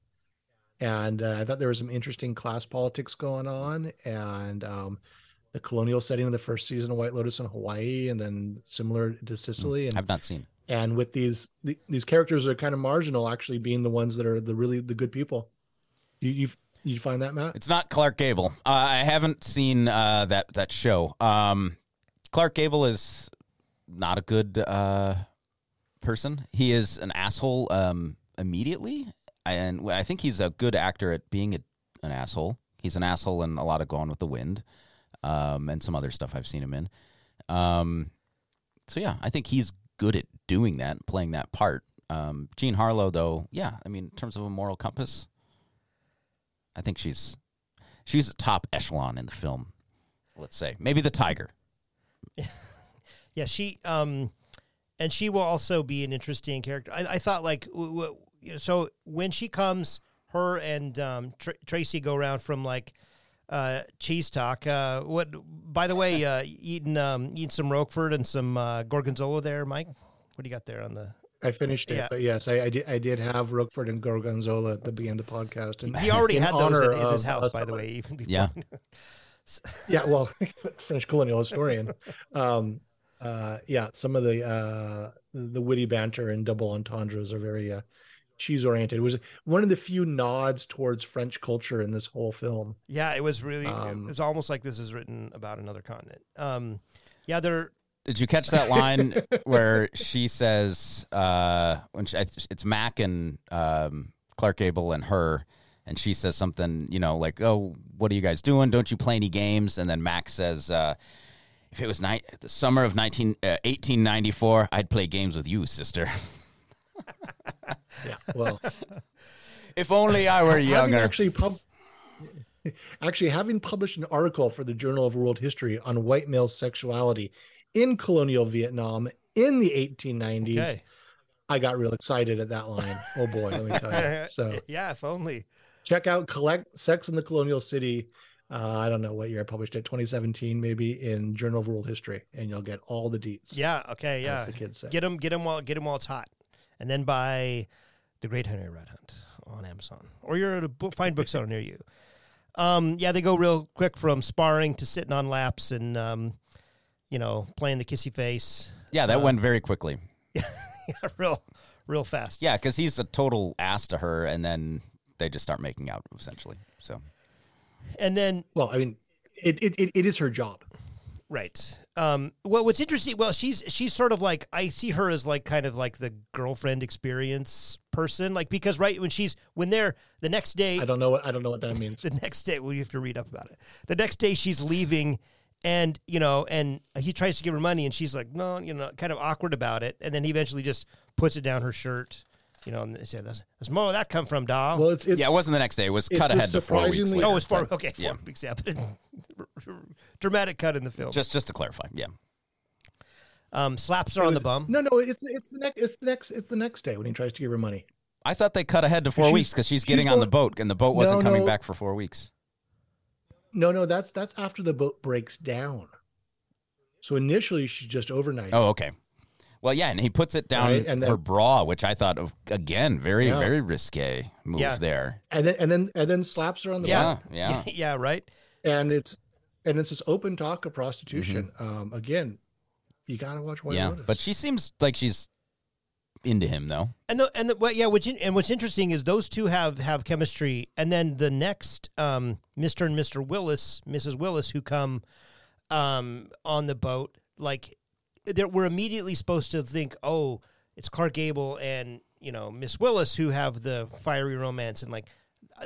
and uh, I thought there was some interesting class politics going on, and um, the colonial setting of the first season of White Lotus in Hawaii, and then similar to Sicily, and I've not seen. and with these the, these characters are kind of marginal, actually being the ones that are the really the good people. You you you find that Matt? It's not Clark Gable. Uh, I haven't seen uh, that that show. Um, Clark Gable is not a good uh, person. He is an asshole um, immediately, and I think he's a good actor at being a, an asshole. He's an asshole in a lot of Gone with the Wind, um, and some other stuff I've seen him in. Um, so yeah, I think he's good at doing that, playing that part. Um, Jean Harlow, though, yeah, I mean, in terms of a moral compass, I think she's she's a top echelon in the film. Let's say maybe the tiger. Yeah, she um, and she will also be an interesting character. I, I thought like w- w- you know, so when she comes, her and um, Tr- Tracy go around from like uh, cheese talk. Uh, what? By the way, uh, eating um, eating some Roquefort and some uh, gorgonzola there, Mike. What do you got there on the? I finished it, Yeah. but yes, I, I did. I did have Roquefort and Gorgonzola at the beginning of the podcast. And He already had those in, at, at his house, by the way. Even before. Yeah. yeah, well, French colonial historian. um, uh, yeah, some of the uh, the witty banter and double entendres are very uh, cheese oriented. It was one of the few nods towards French culture in this whole film. Yeah, it was really. Um, it was almost like this is written about another continent. Um, yeah, they're Did you catch that line where she says uh, when she, it's Mac and um, Clark Gable and her, and she says something, you know, like, "Oh, what are you guys doing? Don't you play any games?" And then Mac says, uh, "If it was night the summer of 19, uh, 1894, I'd play games with you, sister. Yeah. Well, if only I were having younger." actually pub- actually having published an article for the Journal of World History on white male sexuality in colonial Vietnam in the 1890s, Okay. I got real excited at that line. Oh boy, let me tell you. So yeah, if only. check out collect sex in the colonial city uh, i don't know what year i published it 2017 maybe in journal of world history and you'll get all the deets Yeah. Okay. Yeah. as the kids say Get them. Get them while. Get 'em while it's hot, and then buy the Great Hanoi Rat Hunt on Amazon, or you're at a book, fine bookseller near you. Um, yeah, they go real quick from sparring to sitting on laps and um, you know playing the kissy face. Yeah, that went very quickly. yeah, real, real fast. Yeah, because he's a total ass to her, and then they just start making out essentially. So And then well i mean it, it, it, it is her job Right. Um, well, what's interesting, well, she's she's sort of like I see her as like kind of like the girlfriend experience person, like because right when she's when they're the next day, i don't know what i don't know what that means the next day, well, you have to read up about it. The next day, she's leaving, and you know, and he tries to give her money, and she's like, no, you know, kind of awkward about it, and then he eventually just puts it down her shirt, you know, and they say, "That's that's more where that come from, doll." well it's, it's yeah, it wasn't the next day. It was it's cut ahead to four weeks. Later, oh, it's four. but- Okay, four yeah. weeks. Yeah, but dramatic cut in the film. Just just to clarify, yeah. um, slaps her on the bum. no no it's it's the next it's the next it's the next day when he tries to give her money I thought they cut ahead to four She's- weeks because she's she's getting on the going- boat, and the boat wasn't No, coming no. back for four weeks. no no that's that's after the boat breaks down so initially she's just overnight Oh, okay. Well, yeah, and he puts it down Right, and then- her bra, which I thought of again very Yeah. very risque move Yeah. there. and then and then and then slaps her on the Yeah, back yeah. yeah, right. and it's and it's this open talk of prostitution Mm-hmm. um again you gotta watch White yeah, Lotus. but she seems like she's into him though. And the and the well, yeah, which in, and what's interesting is those two have have chemistry, and then the next um, Mister and Mister Willis, Mrs. Willis, who come um, on the boat, like they're, we're immediately supposed to think, oh, it's Clark Gable and you know Miss Willis who have the fiery romance, and like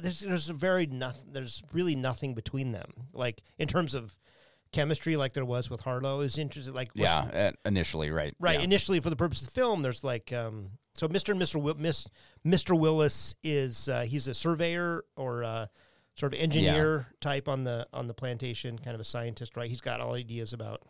there's there's a very nothing, there's really nothing between them, like in terms of chemistry, like there was with Harlow. Is interesting, like was- Yeah, uh, initially, right? Right. Yeah. Initially, for the purpose of the film, there's like um, so Mr. and Mr. Will, Miss, Mr. Willis is uh, he's a surveyor or uh, sort of engineer type on the on the plantation, kind of a scientist, right? He's got all ideas about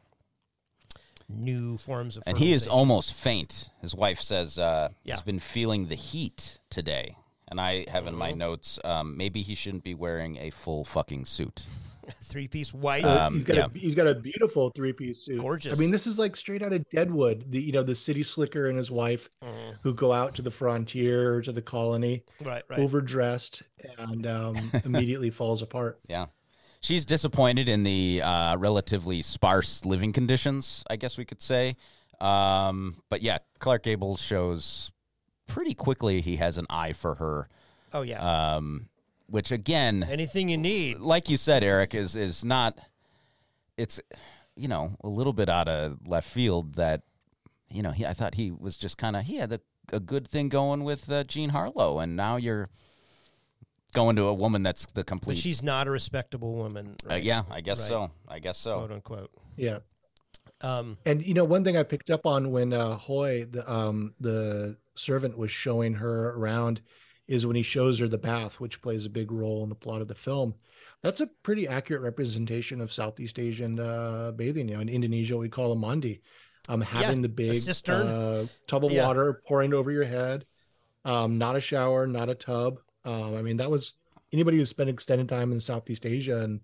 new forms of and he is almost faint. His wife says uh, Yeah. he's been feeling the heat today. And I have in Mm-hmm. my notes, um, maybe he shouldn't be wearing a full fucking suit. three piece white. Um, he's got yeah. a he's got a beautiful three piece suit. Gorgeous. I mean, this is like straight out of Deadwood. The you know the city slicker and his wife Mhm. who go out to the frontier to the colony, right. Right. overdressed, and um, immediately falls apart. Yeah. She's disappointed in the uh, relatively sparse living conditions, I guess we could say. Um, but yeah, Clark Gable shows pretty quickly he has an eye for her, oh yeah. um, which again, Anything you need. like you said, Eric, is is not. It's you know a little bit out of left field that you know he. I thought he was just kind of he had a, a good thing going with uh, Jean Harlow, and now you're going to a woman that's the But complete. she's not a respectable woman. uh, yeah, I guess Right. so. I guess so. Quote unquote. Yeah, Um, and you know one thing I picked up on when uh, Hoy, the um, the servant, was showing her around, is when he shows her the bath, which plays a big role in the plot of the film. That's a pretty accurate representation of Southeast Asian uh, bathing. You know, in Indonesia we call a mandi. Um, having the big cistern. uh, tub of Yeah. water pouring over your head, um, not a shower, not a tub. Um, I mean, that was anybody who spent extended time in Southeast Asia and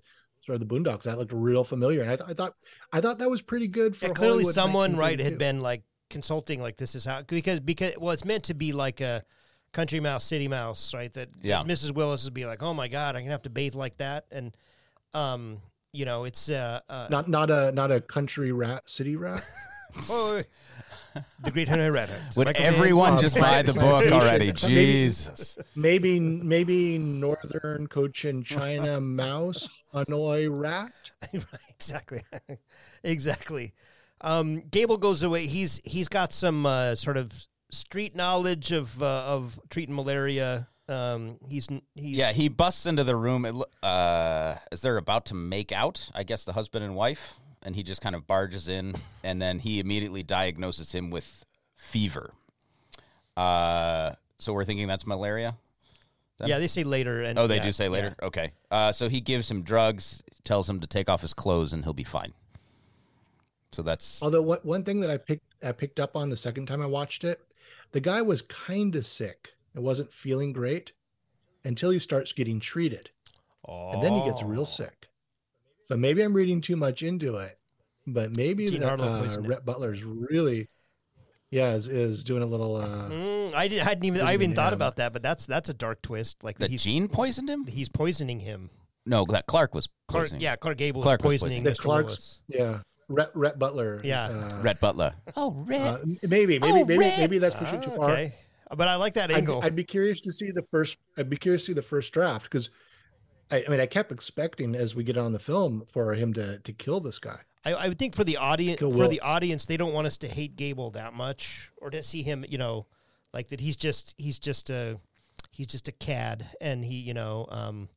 sort of the boondocks. That looked real familiar, and I, th- I thought I thought that was pretty good for Yeah, clearly Hollywood someone right had been like consulting like this is how because because well it's meant to be like a country mouse city mouse right that, that Yeah. mrs willis would be like oh my god i'm gonna have to bathe like that and um you know it's uh, uh not not a not a country rat, city rat. oh, the great Hanoi rat Would Michael everyone just my- buy the book already? Jesus. maybe maybe northern Cochin China mouse, Hanoi rat. exactly exactly Um, Gable goes away. He's he's got some uh, sort of street knowledge of uh, of treating malaria. Um, he's he's Yeah, he busts into the room it uh, as they're about to make out. I guess the husband and wife, and he just kind of barges in, and then he immediately diagnoses him with fever. Uh, so we're thinking that's malaria. yeah. They say later. And Oh, they yeah, do say yeah. later. Okay. Uh, so he gives him drugs, tells him to take off his clothes, and he'll be fine. So that's Although one one thing that I picked I picked up on the second time I watched it, the guy was kind of sick. It wasn't feeling great until he starts getting treated, and then he gets real sick. So maybe I'm reading too much into it, but maybe Jean that, Harlow uh, poisoned it. Rhett Butler's really, yeah, is, is doing a little. Uh, Mm, I didn't, hadn't even I even thought him. about that, but that's that's a dark twist. Like that he's Jean poisoned him. he's poisoning him. No, that Clark was Clark, poisoning. yeah, Clark Gable Clark is was poisoning the Mr. Clark's, Willis. yeah, Rhett, Rhett Butler. Yeah. uh, Rhett Butler. Oh, Rhett. uh, maybe, maybe, Oh, maybe, Rhett. maybe that's pushing too Ah, far. okay, but I like that I'd, angle. I'd be curious to see the first. I'd be curious to see the first draft because, I, I mean, I kept expecting as we get on the film for him to to kill this guy. I, I would think for the audience, Kill for Willis. the audience, they don't want us to hate Gable that much, or to see him, you know, like that. He's just he's just a he's just a cad, and he, you know, um,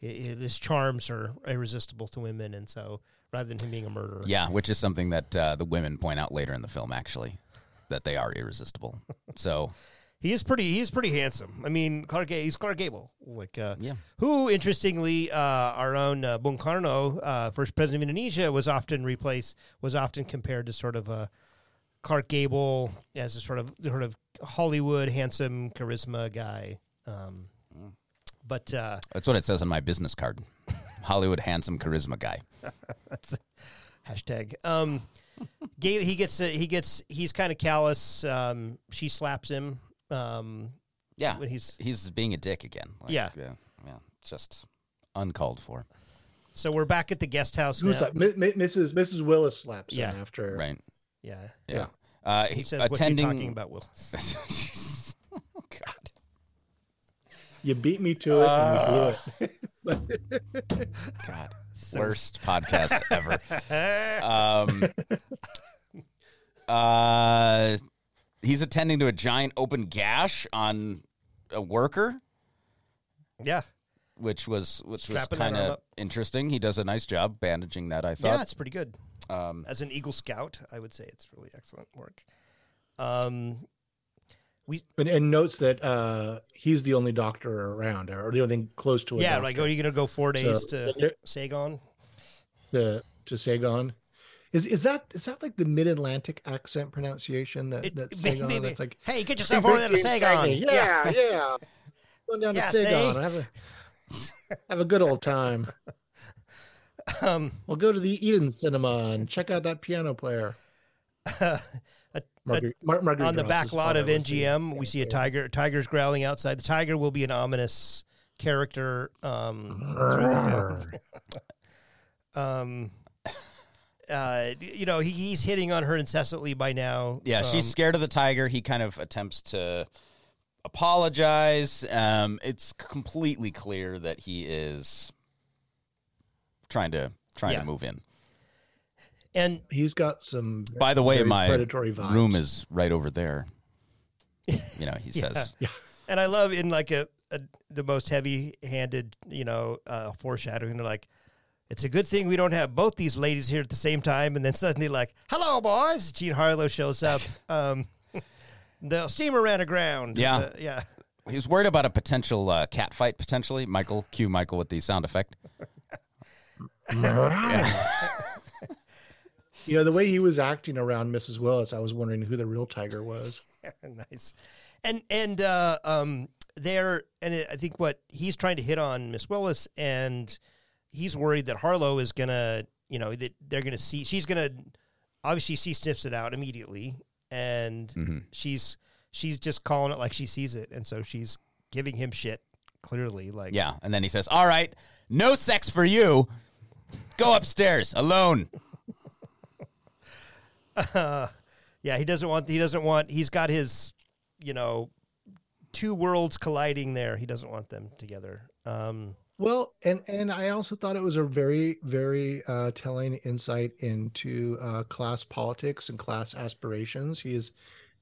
hi- hi- his charms are irresistible to women, and so rather than him being a murderer, Yeah, which is something that uh, the women point out later in the film, actually, that they are irresistible. So he is pretty he's pretty handsome. I mean, Clark he's Clark Gable, like uh, Yeah. who interestingly, uh, our own uh, Bung Karno, uh, first president of Indonesia, was often replaced was often compared to sort of a Clark Gable as a sort of sort of Hollywood handsome charisma guy. Um, but uh, that's what it says on my business card. Hollywood handsome charisma guy. that's hashtag. Um, he gets uh, he gets he's kind of callous. Um, she slaps him. Um, Yeah, When he's- he's being a dick again. Like, Yeah. yeah, yeah, just uncalled for. so we're back at the guest house Who's now. that? Mi- Mi- Mrs. Mrs. Willis slaps Yeah. him after. Right. Yeah, Yeah. Uh, he he says, attending. "What you talking about, Willis?" oh God. You beat me to it, Uh. and we blew it. God. Worst podcast ever. Um, uh, he's attending to a giant open gash on a worker, Yeah, which was which was Strapping that kind of interesting. He does a nice job bandaging that. I thought. yeah, thought. it's pretty good. Um, As an Eagle Scout, I would say it's really excellent work. Um, and, and notes that uh, he's the only doctor around, or the only thing close to a yeah, doctor like, are you going to go four days So- to Saigon? to to Saigon. Is is that is that like the mid Atlantic accent pronunciation that It- that it- Saigon? maybe. That's like Hey, get yourself over there to Saigon. Yeah, yeah. Going down Yeah, to Saigon. Have a have a good old time. Um, We'll go to the Eden Cinema and check out that piano player. Marguerite, Mar- Marguerite on the back lot of MGM, we see a tiger. Tiger's growling outside. The tiger will be an ominous character um, film. um, uh, you know, he, he's hitting on her incessantly by now. yeah, she's Um, scared of the tiger. He kind of attempts to apologize. Um, it's completely clear that he is trying to trying Yeah. to move in. and He's got some. By the way, my predatory vibes. room is right over there. You know, he Yeah. says. And I love in like a, a the most heavy-handed, you know, uh, foreshadowing. They're like, "It's a good thing we don't have both these ladies here at the same time." And then suddenly, like, "Hello, boys!" Jean Harlow shows up. Um, the steamer ran aground. Yeah. Uh, yeah. He was worried about a potential uh, cat fight, potentially. Michael, cue Michael with the sound effect. You know the way he was acting around Mrs. Willis. I was wondering who the real tiger was. nice. And and uh, um, there, and I think what he's trying to hit on Miss Willis, and he's worried that Harlow is gonna, you know, that they're gonna see. She's gonna obviously she sniffs it out immediately, and Mhm. she's she's just calling it like she sees it, and so she's giving him shit clearly. Like, Yeah. And then he says, All right, no sex for you. Go upstairs alone. yeah, he doesn't want. He doesn't want. He's got his, you know, two worlds colliding there. He doesn't want them together. Um, Well, and and I also thought it was a very very uh, telling insight into uh, class politics and class aspirations. He is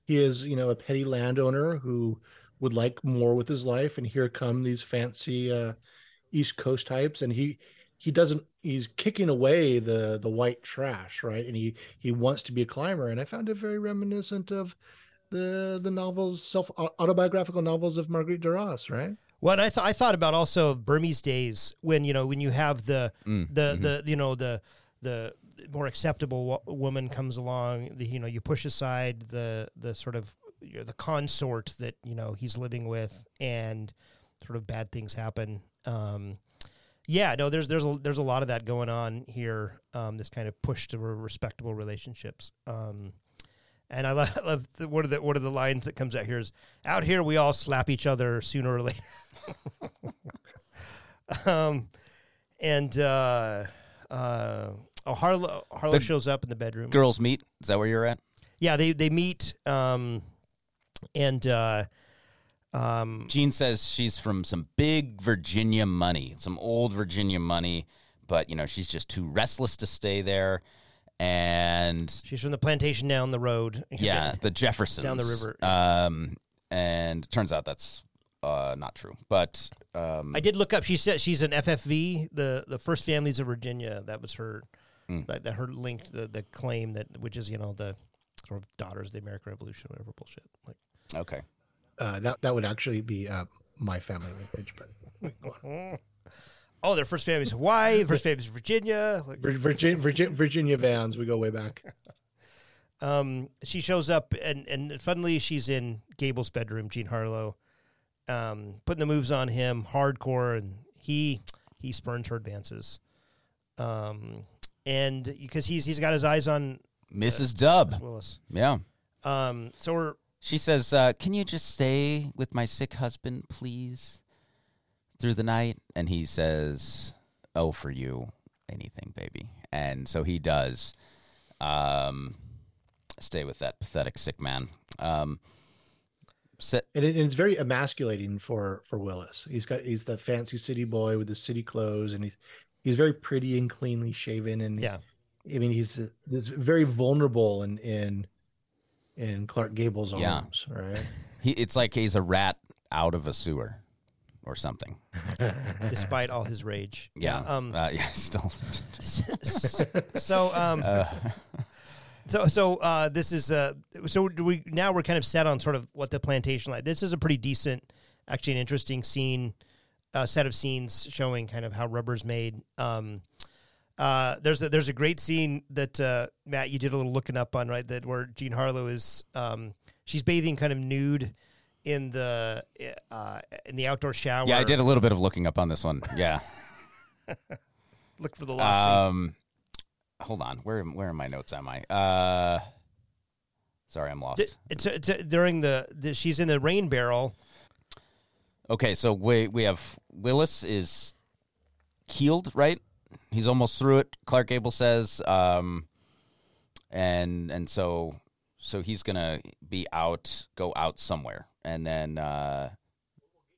he is you know a petty landowner who would like more with his life, and here come these fancy uh, East Coast types, and he he doesn't he's kicking away the the white trash, right? And he he wants to be a climber, and I found it very reminiscent of the the novels self autobiographical novels of Marguerite Duras, right? Well, I thought I thought about also Burmese days when you know when you have the Mm, the mhm. the you know the the more acceptable wo- woman comes along. The you know you push aside the the sort of you know, the consort that you know he's living with, and sort of bad things happen. Um, yeah, no, there's there's a there's a lot of that going on here. Um, this kind of push to respectable relationships. Um, and I love, I love the, one of the one of the lines that comes out here is out here we all slap each other sooner or later. um, and uh, uh, oh, Harlow Harlow The shows up in the bedroom. Girls meet. Is that where you're at? Yeah, they they meet. Um, and uh, um, Jean says she's from some big Virginia money, some old Virginia money, but you know she's just too restless to stay there. And she's from the plantation down the road. yeah, the Jeffersons Down the river. Um, and turns out that's uh, not true. But um, I did look up. She said she's an FFV, the the first families of Virginia. That was her. Mm. That, that her linked the the claim that which is you know the sort of daughters of the American Revolution, whatever bullshit. Like okay, Uh, that that would actually be uh, my family lineage, but oh, their first family's Hawaii, first family's Virginia. Like, Virginia, Virginia, Virginia Vanns, we go way back. um, she shows up and and suddenly she's in Gable's bedroom, Jean Harlow, um, putting the moves on him hardcore, and he he spurns her advances, um, and because he's he's got his eyes on Mrs. Dub. Willis. Yeah, Um, so we're she says, uh, "Can you just stay with my sick husband, please, through the night?" And he says, "Oh, for you, anything, baby." And so he does. Um, stay with that pathetic sick man. Um, se- and, it, and it's very emasculating for for Willis. He's got he's the fancy city boy with the city clothes, and he's he's very pretty and cleanly shaven, and yeah. I mean he's uh, this very vulnerable in in in Clark Gable's Yeah. arms, right? he, it's like he's a rat out of a sewer or something. despite all his rage. Yeah. Um. uh, yeah. Still. so um. Uh, So so uh, this is uh. So do we now we're kind of set on sort of what the plantation like. This is a pretty decent, actually an interesting scene, uh, set of scenes showing kind of how rubber's made. Um. Uh, there's a, there's a great scene that uh, Matt you did a little looking up on right that where Jean Harlow is um she's bathing kind of nude in the uh in the outdoor shower. yeah, I did a little bit of looking up on this one. Yeah. look for the scene. Um, hold on. Where where are my notes? Am I? Uh, sorry, I'm lost. It's, it's during the, the she's in the rain barrel. Okay, so we we have Willis is healed, right? He's almost through it. Clark Gable says, um, and and so so he's gonna be out, go out somewhere, and then uh,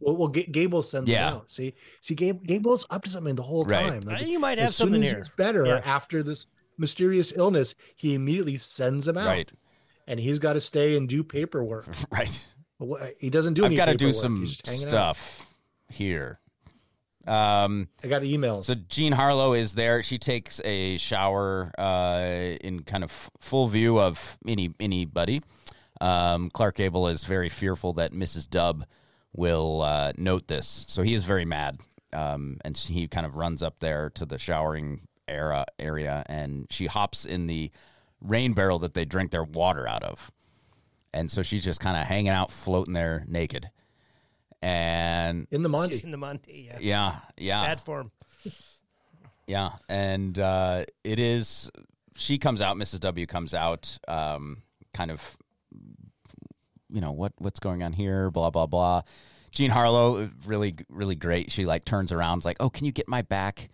Well, well, Ga- Gable sends Yeah. him out. See, see, Gable, Gable's up to something the whole Right. time. Like, you might have as soon something as here. he's better Yeah. after this mysterious illness, he immediately sends him out, right, and he's got to stay and do paperwork. right. He doesn't do. I've any got to do some He's just hanging out. stuff here. Um, I got emails. So Jean Harlow is there. She takes a shower uh, in kind of full view of any anybody. Um, Clark Gable is very fearful that Mrs. Dubb will uh, note this, so he is very mad, um, and he kind of runs up there to the showering era area, and she hops in the rain barrel that they drink their water out of, and so she's just kind of hanging out, floating there naked, and in the mandi. She's in the mandi. Yeah. yeah, yeah, Bad form. yeah, and uh, it is. She comes out. Mrs. W comes out. Um, kind of, you know what what's going on here? Blah blah blah. Jean Harlow, really really great. She like turns around, like, "Oh, can you get my back?"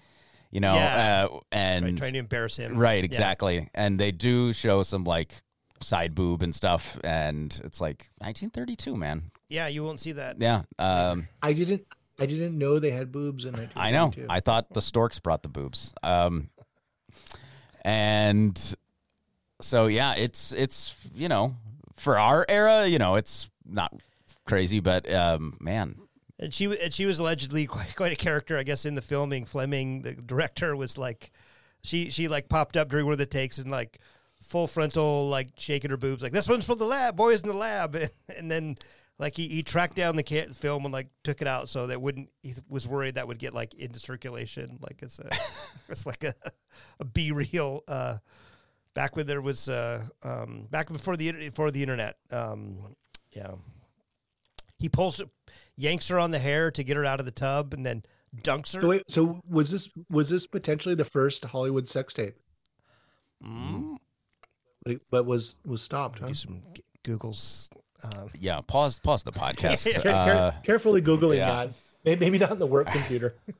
You know, Yeah. uh, and Right, trying to embarrass him. right, Yeah. exactly. And they do show some like side boob and stuff, and it's like 1932, man. Yeah, you won't see that. Yeah, um, I didn't. I didn't know they had boobs in it. I know. I thought the storks brought the boobs. Um, and so yeah, it's it's you know for our era, you know, it's not crazy, but um, man, And she and she was allegedly quite, quite a character, I guess, in the filming. Fleming, the director, was like, she she like popped up during one of the takes and like full frontal, like shaking her boobs, like this one's for the lab, boys in the lab, and, then like he, he tracked down the film and like took it out so that wouldn't he was worried that would get like into circulation, like it's a it's like a a B reel. Uh, back when there was uh um back before the inter- before the internet, um yeah he pulls yanks her on the hair to get her out of the tub and then dunks her So wait, so was this was this potentially the first Hollywood sex tape? Mm. But, it- but was was stopped, huh? do some googles um, yeah. Pause pause the podcast. Care- care- Uh, carefully googling yeah. that. Maybe, maybe not on the work computer. uh,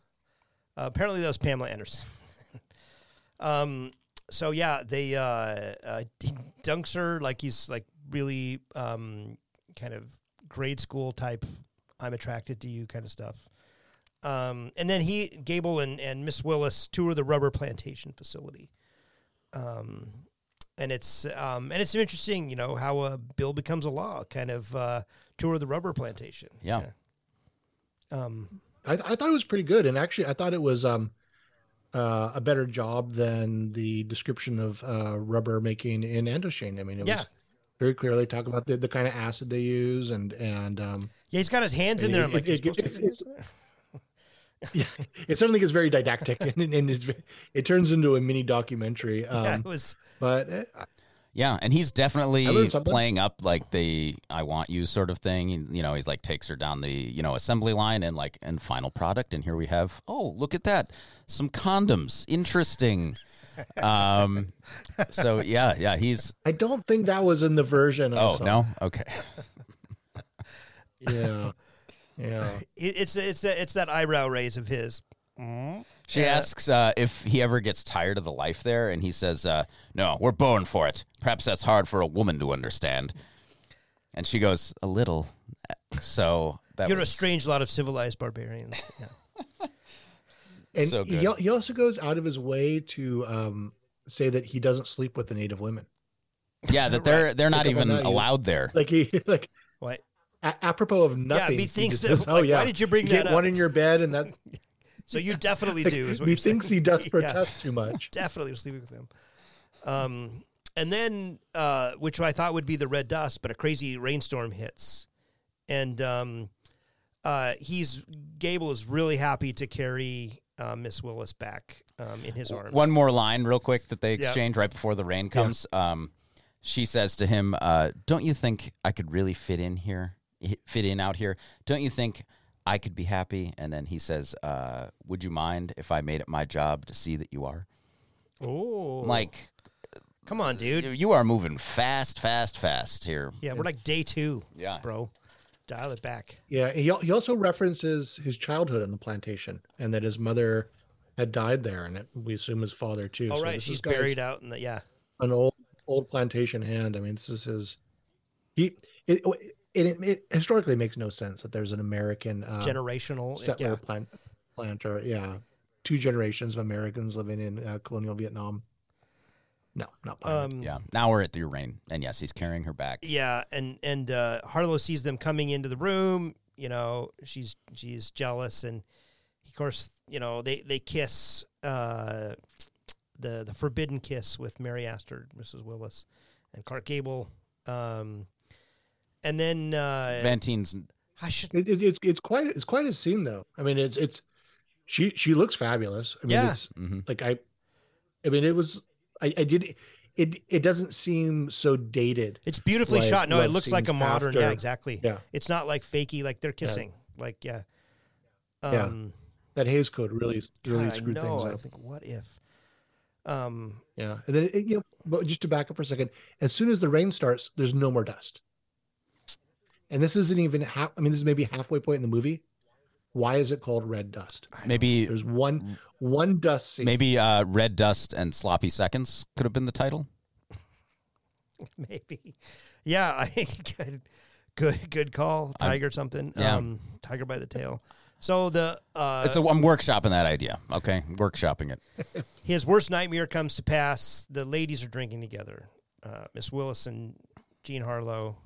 apparently that was pamela anderson um so yeah they uh, uh he dunks her like he's like really um kind of grade school type i'm attracted to you kind of stuff. Um and then he gable and and miss willis tour the rubber plantation facility. Um and it's um and it's interesting you know how a bill becomes a law kind of uh tour the rubber plantation. Yeah. um I, I thought it was pretty good, and actually, I thought it was um, uh, a better job than the description of uh, rubber making in Indochine. I mean, it Yeah. was very clearly talk about the, the kind of acid they use, and and um, yeah he's got his hands in there it- like it- "You're supposed it's- to-" yeah, it certainly gets very didactic, and, and it's, it turns into a mini documentary. Um, yeah, it was But uh, Yeah, and he's definitely I learned something. playing up like the "I want you" sort of thing. You know, he's like takes her down the you know assembly line and like and final product, and here we have oh look at that some condoms, interesting. um, so yeah, yeah, he's I don't think that was in the version. Oh saw. no, okay, yeah, yeah. it- it's it's it's that eyebrow raise of his She Yeah. asks uh, if he ever gets tired of the life there, and he says, uh, "No, we're born for it. Perhaps that's hard for a woman to understand." And she goes, "A little." So that you're a strange lot of civilized barbarians yeah. And So he, he also goes out of his way to um, say that he doesn't sleep with the native women. yeah, that they're they're not Pick up on even that, you- allowed there. Like he like what a- apropos of nothing. Yeah, he methinks just that- says, like, oh why did you bring get that one up?" in your bed, and that so you definitely do is what he you're saying. thinks he does Yeah. protest too much. definitely was sleeping with him. Um, and then, uh, which I thought would be the red dust, but a crazy rainstorm hits, and um, uh, he's Gable is really happy to carry uh, Miss Willis back um, in his arms. One more line, real quick, that they Yeah. exchange right before the rain comes. Um, she says to him, uh, "Don't you think I could really fit in here? Fit in out here? Don't you think I could be happy?" And then he says, uh, "Would you mind if I made it my job to see that you are?" oh, like, come on, dude. you are moving fast, fast, fast here. Yeah, we're like day two, Yeah. bro. Dial it back. Yeah, he he also references his childhood on the plantation and that his mother had died there, and it, we assume his father too. Oh, So right, this she's buried out in the yeah. an old old plantation hand. I mean, this is his. He it it, it, it historically makes no sense that there's an American uh, generational settler yeah. plant planter. Yeah, two generations of Americans living in uh, colonial Vietnam. No, not. Um, Yeah. Now we're at the rain, and yes, he's carrying her back. Yeah, and and uh, Harlow sees them coming into the room. You know, she's she's jealous, and of course, you know they they kiss uh, the the forbidden kiss with Mary Astor, Mrs. Willis, and Clark Gable. Um, and then uh, Vantine's I should It, it, it's it's quite it's quite a scene though. I mean, it's it's she she looks fabulous. I mean, Yeah. it's mhm. like I, I mean, it was I, I did it. It doesn't seem so dated. It's beautifully like shot. No, it looks like a modern. after- Yeah, exactly. Yeah. It's not like fakey, like they're kissing. Like yeah. Yeah. Um, That Hays Code really really God, I screwed know. things I up. think what if? Um, Yeah, and then it, you know, but just to back up for a second, as soon as the rain starts, there's no more dust. And this isn't even half. I mean, this is maybe halfway point in the movie. Why is it called red dust? maybe There's one one dust scene. maybe uh, red dust and sloppy seconds could have been the title. maybe. Yeah, I think good, good, good call. Tiger something. yeah. Um, tiger by the tail. So the uh, It's a, I'm workshopping that idea. Okay, workshopping it. his worst nightmare comes to pass. The ladies are drinking together. Uh, Miss Willis and Jean Harlow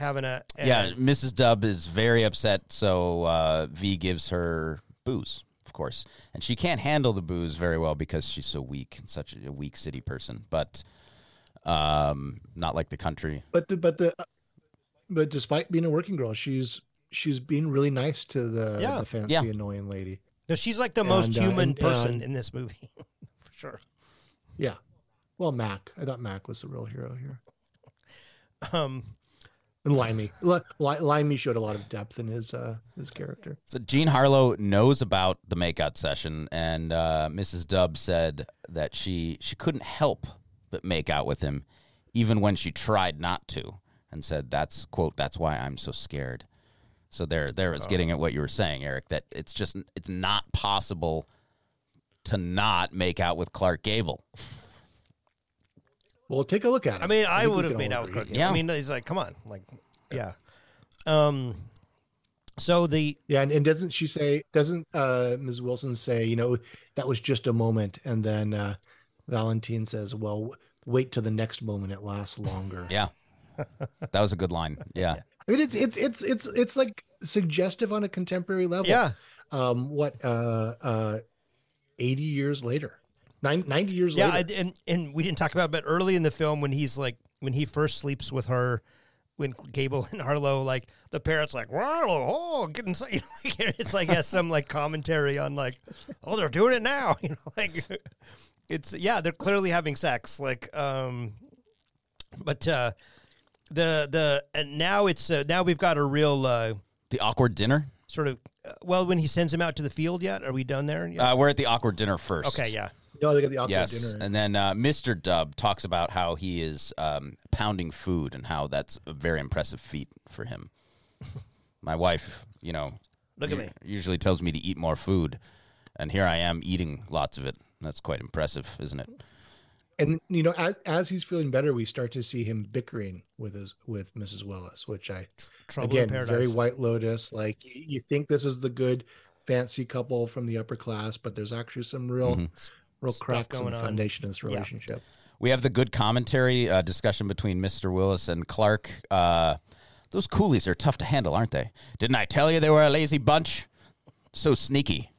having a and- yeah, Mrs. Dub is very upset, so uh, V gives her booze, of course, and she can't handle the booze very well because she's so weak and such a weak city person. But um, not like the country. But the, but the but despite being a working girl, she's she's being really nice to the, Yeah. the fancy Yeah. annoying lady. No, she's like the most uh, human and- person and- in this movie, for sure. Yeah. Well, Mac. I thought Mac was the real hero here. Um, And Limey. Li- Li- Limey showed a lot of depth in his uh his character. So Jean Harlow knows about the makeout session, and uh, Mrs. Dub said that she she couldn't help but make out with him, even when she tried not to, and said that's quote that's why I'm so scared. So there there there is getting at what you were saying, Eric. That it's just it's not possible to not make out with Clark Gable. Well, take a look at it. I mean, I think we would have made all out with agree. Yeah. I mean, he's like, come on, like, yeah. Um, so the Yeah, and, and doesn't she say? Doesn't uh Ms. Wilson say? You know, that was just a moment, and then uh Valentine says, "Well, w- wait till the next moment. It lasts longer." Yeah, that was a good line. Yeah, I mean, it's it's it's it's it's like suggestive on a contemporary level. yeah, Um, what uh uh, eighty years later, Nine, 90 years yeah, later. and and we didn't talk about, it, but early in the film when he's like when he first sleeps with her. When Gable and Harlow, like the parents, like, wow, oh, getting, so-" you know, it's like has some like commentary on like, oh, they're doing it now, you know, like, it's yeah, they're clearly having sex, like, um, but uh, the the and now it's uh, now we've got a real uh, the awkward dinner. sort of uh, well when he sends him out to the field yet are we done there yet? Uh, we're at the awkward dinner first. okay yeah no, they got the awkward Yes, dinner. and then uh, Mr. Dub talks about how he is um, pounding food and how that's a very impressive feat for him. My wife, you know, Look at me. Usually tells me to eat more food, and here I am eating lots of it. That's quite impressive, isn't it? and you know, as, as he's feeling better, we start to see him bickering with his with Mrs. Willis, which I trouble again in paradise very White Lotus. Like you, you think this is the good fancy couple from the upper class, but there's actually some real Mhm. Real Stuff cracks in going the on. foundation of this relationship. We have the good commentary uh, discussion between Mr. Willis and Clark. Uh, those coolies are tough to handle, aren't they? Didn't I tell you they were a lazy bunch? So sneaky.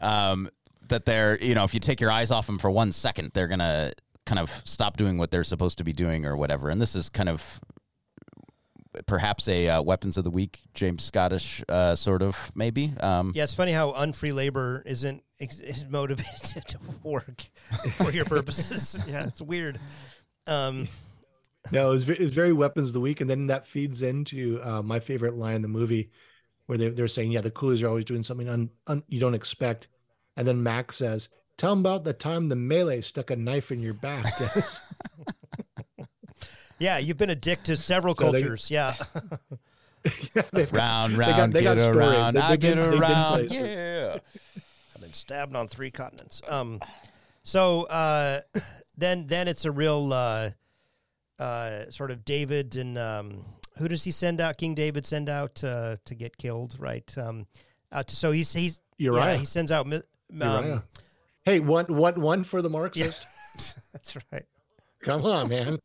Um, that they're, you know, if you take your eyes off them for one second, they're going to kind of stop doing what they're supposed to be doing or whatever. And this is kind of perhaps a uh, weapons of the weak, James Scottish uh, sort of, maybe. Um, yeah it's funny how unfree labor isn't ex- is motivated to work for your purposes yeah it's weird um No, it was, it was very weapons of the weak, and then that feeds into uh, my favorite line in the movie, where they're, they're saying, "Yeah, the coolies are always doing something un, un, you don't expect," and then Max says, "Tell them about the time the Malay stuck a knife in your back." Dennis." yeah you've been a dick to several So they- cultures yeah Yeah, they've- Round, They got- round, they got get stories. around, They- I they've get been- around, yeah. Stabbed on three continents. Um, so uh, then then it's a real uh, uh, sort of David and um, who does he send out? King David send out uh, to get killed, right? Um, out to, so he's he's Uriah. Yeah, he sends out. Uriah. Um, Hey, one, one, one for the Marxist. that's right. Come on, man.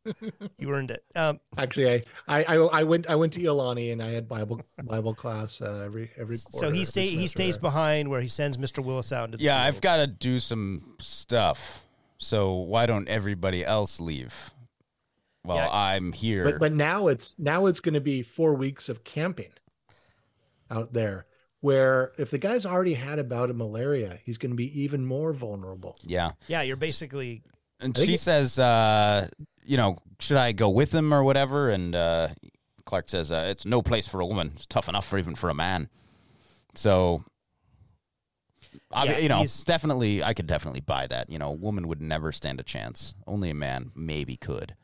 You earned it. Um, Actually, I, I, I, I went, I went to Ilani, and I had Bible, Bible class uh, every, every. so he every stay he stays there. behind where he sends Mr. Willis out into the Yeah, field. I've got to do some stuff. So why don't everybody else leave? Well, Yeah. I'm here. But but now it's now it's going to be four weeks of camping out there. Where if the guy's already had a bout of malaria, he's going to be even more vulnerable. yeah, yeah, you're basically and she it- says, uh, you know, should I go with him or whatever? And uh, Clark says, uh, it's no place for a woman. It's tough enough for even for a man. So, I Yeah, you know, definitely, I could definitely buy that. You know, a woman would never stand a chance. Only a man maybe could.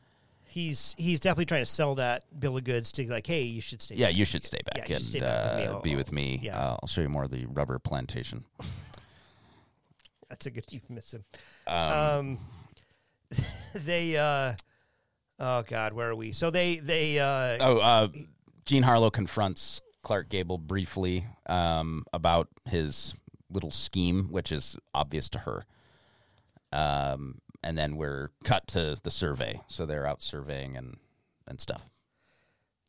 he's he's definitely trying to sell that bill of goods to like, hey, you should stay. Yeah, back. you should stay Yeah, back you and should stay back with me. uh, I'll- be with me. yeah. Uh, I'll show you more of the rubber plantation. That's a good euphemism. Um, Um, they, uh, oh God, where are we? So they, they, uh, oh, uh, Jean Harlow confronts Clark Gable briefly um, about his little scheme, which is obvious to her. Um, and then we're cut to the survey. So they're out surveying and, and stuff.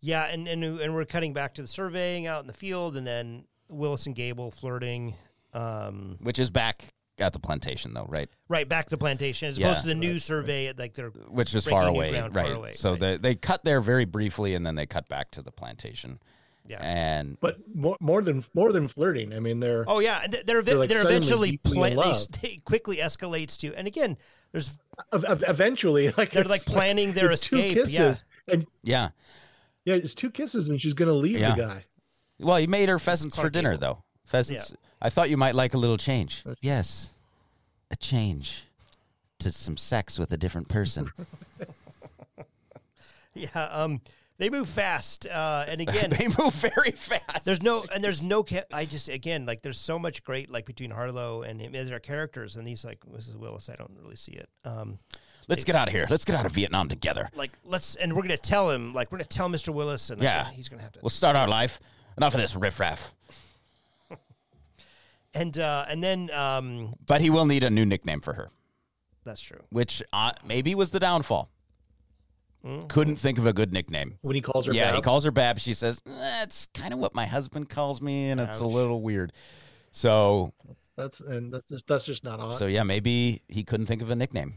Yeah, and, and and we're cutting back to the surveying out in the field, and then Willis and Gable flirting. Um, Which is back at the plantation, though, right? right back to the plantation as Yeah. opposed to the new survey. At, like they're Which is far away, ground far right? away, so right. they they cut there very briefly, and then they cut back to the plantation. yeah. And But more, more than more than flirting. I mean, they're Oh yeah, they're They're, they're, like, they're eventually deeply pla- in they, love. st- it quickly escalates to, and again, there's ev- ev- eventually like they're like planning their it's two escape. Yeah, kisses, and yeah, yeah, it's two kisses, and she's gonna leave Yeah. the guy. well, he made her pheasants for dinner, Gable. though. Pheasants. I thought you might like a little change. Yes, a change to some sex with a different person. yeah. Um, they move fast, uh, and again, they move very fast. there's no and there's no. Ca- I just again like there's so much great like between Harlow and him as their characters, and these like Mrs. Willis. I don't really see it. Um, Let's get out of here. Let's get out of Vietnam together. like let's and we're gonna tell him like we're gonna tell Mr. Willis, and like, Yeah. he's gonna have to. We'll start our life. Enough of this riffraff. And uh, and then um, But he will need a new nickname for her, that's true. which uh, maybe was the downfall. Couldn't think of a good nickname. When he calls her, Yeah, he Babs. calls her Bab. She says, "That's kind of what my husband calls me, and it's a Ouch. little weird." So, That's and that's just, that's just not on. so yeah, maybe he couldn't think of a nickname.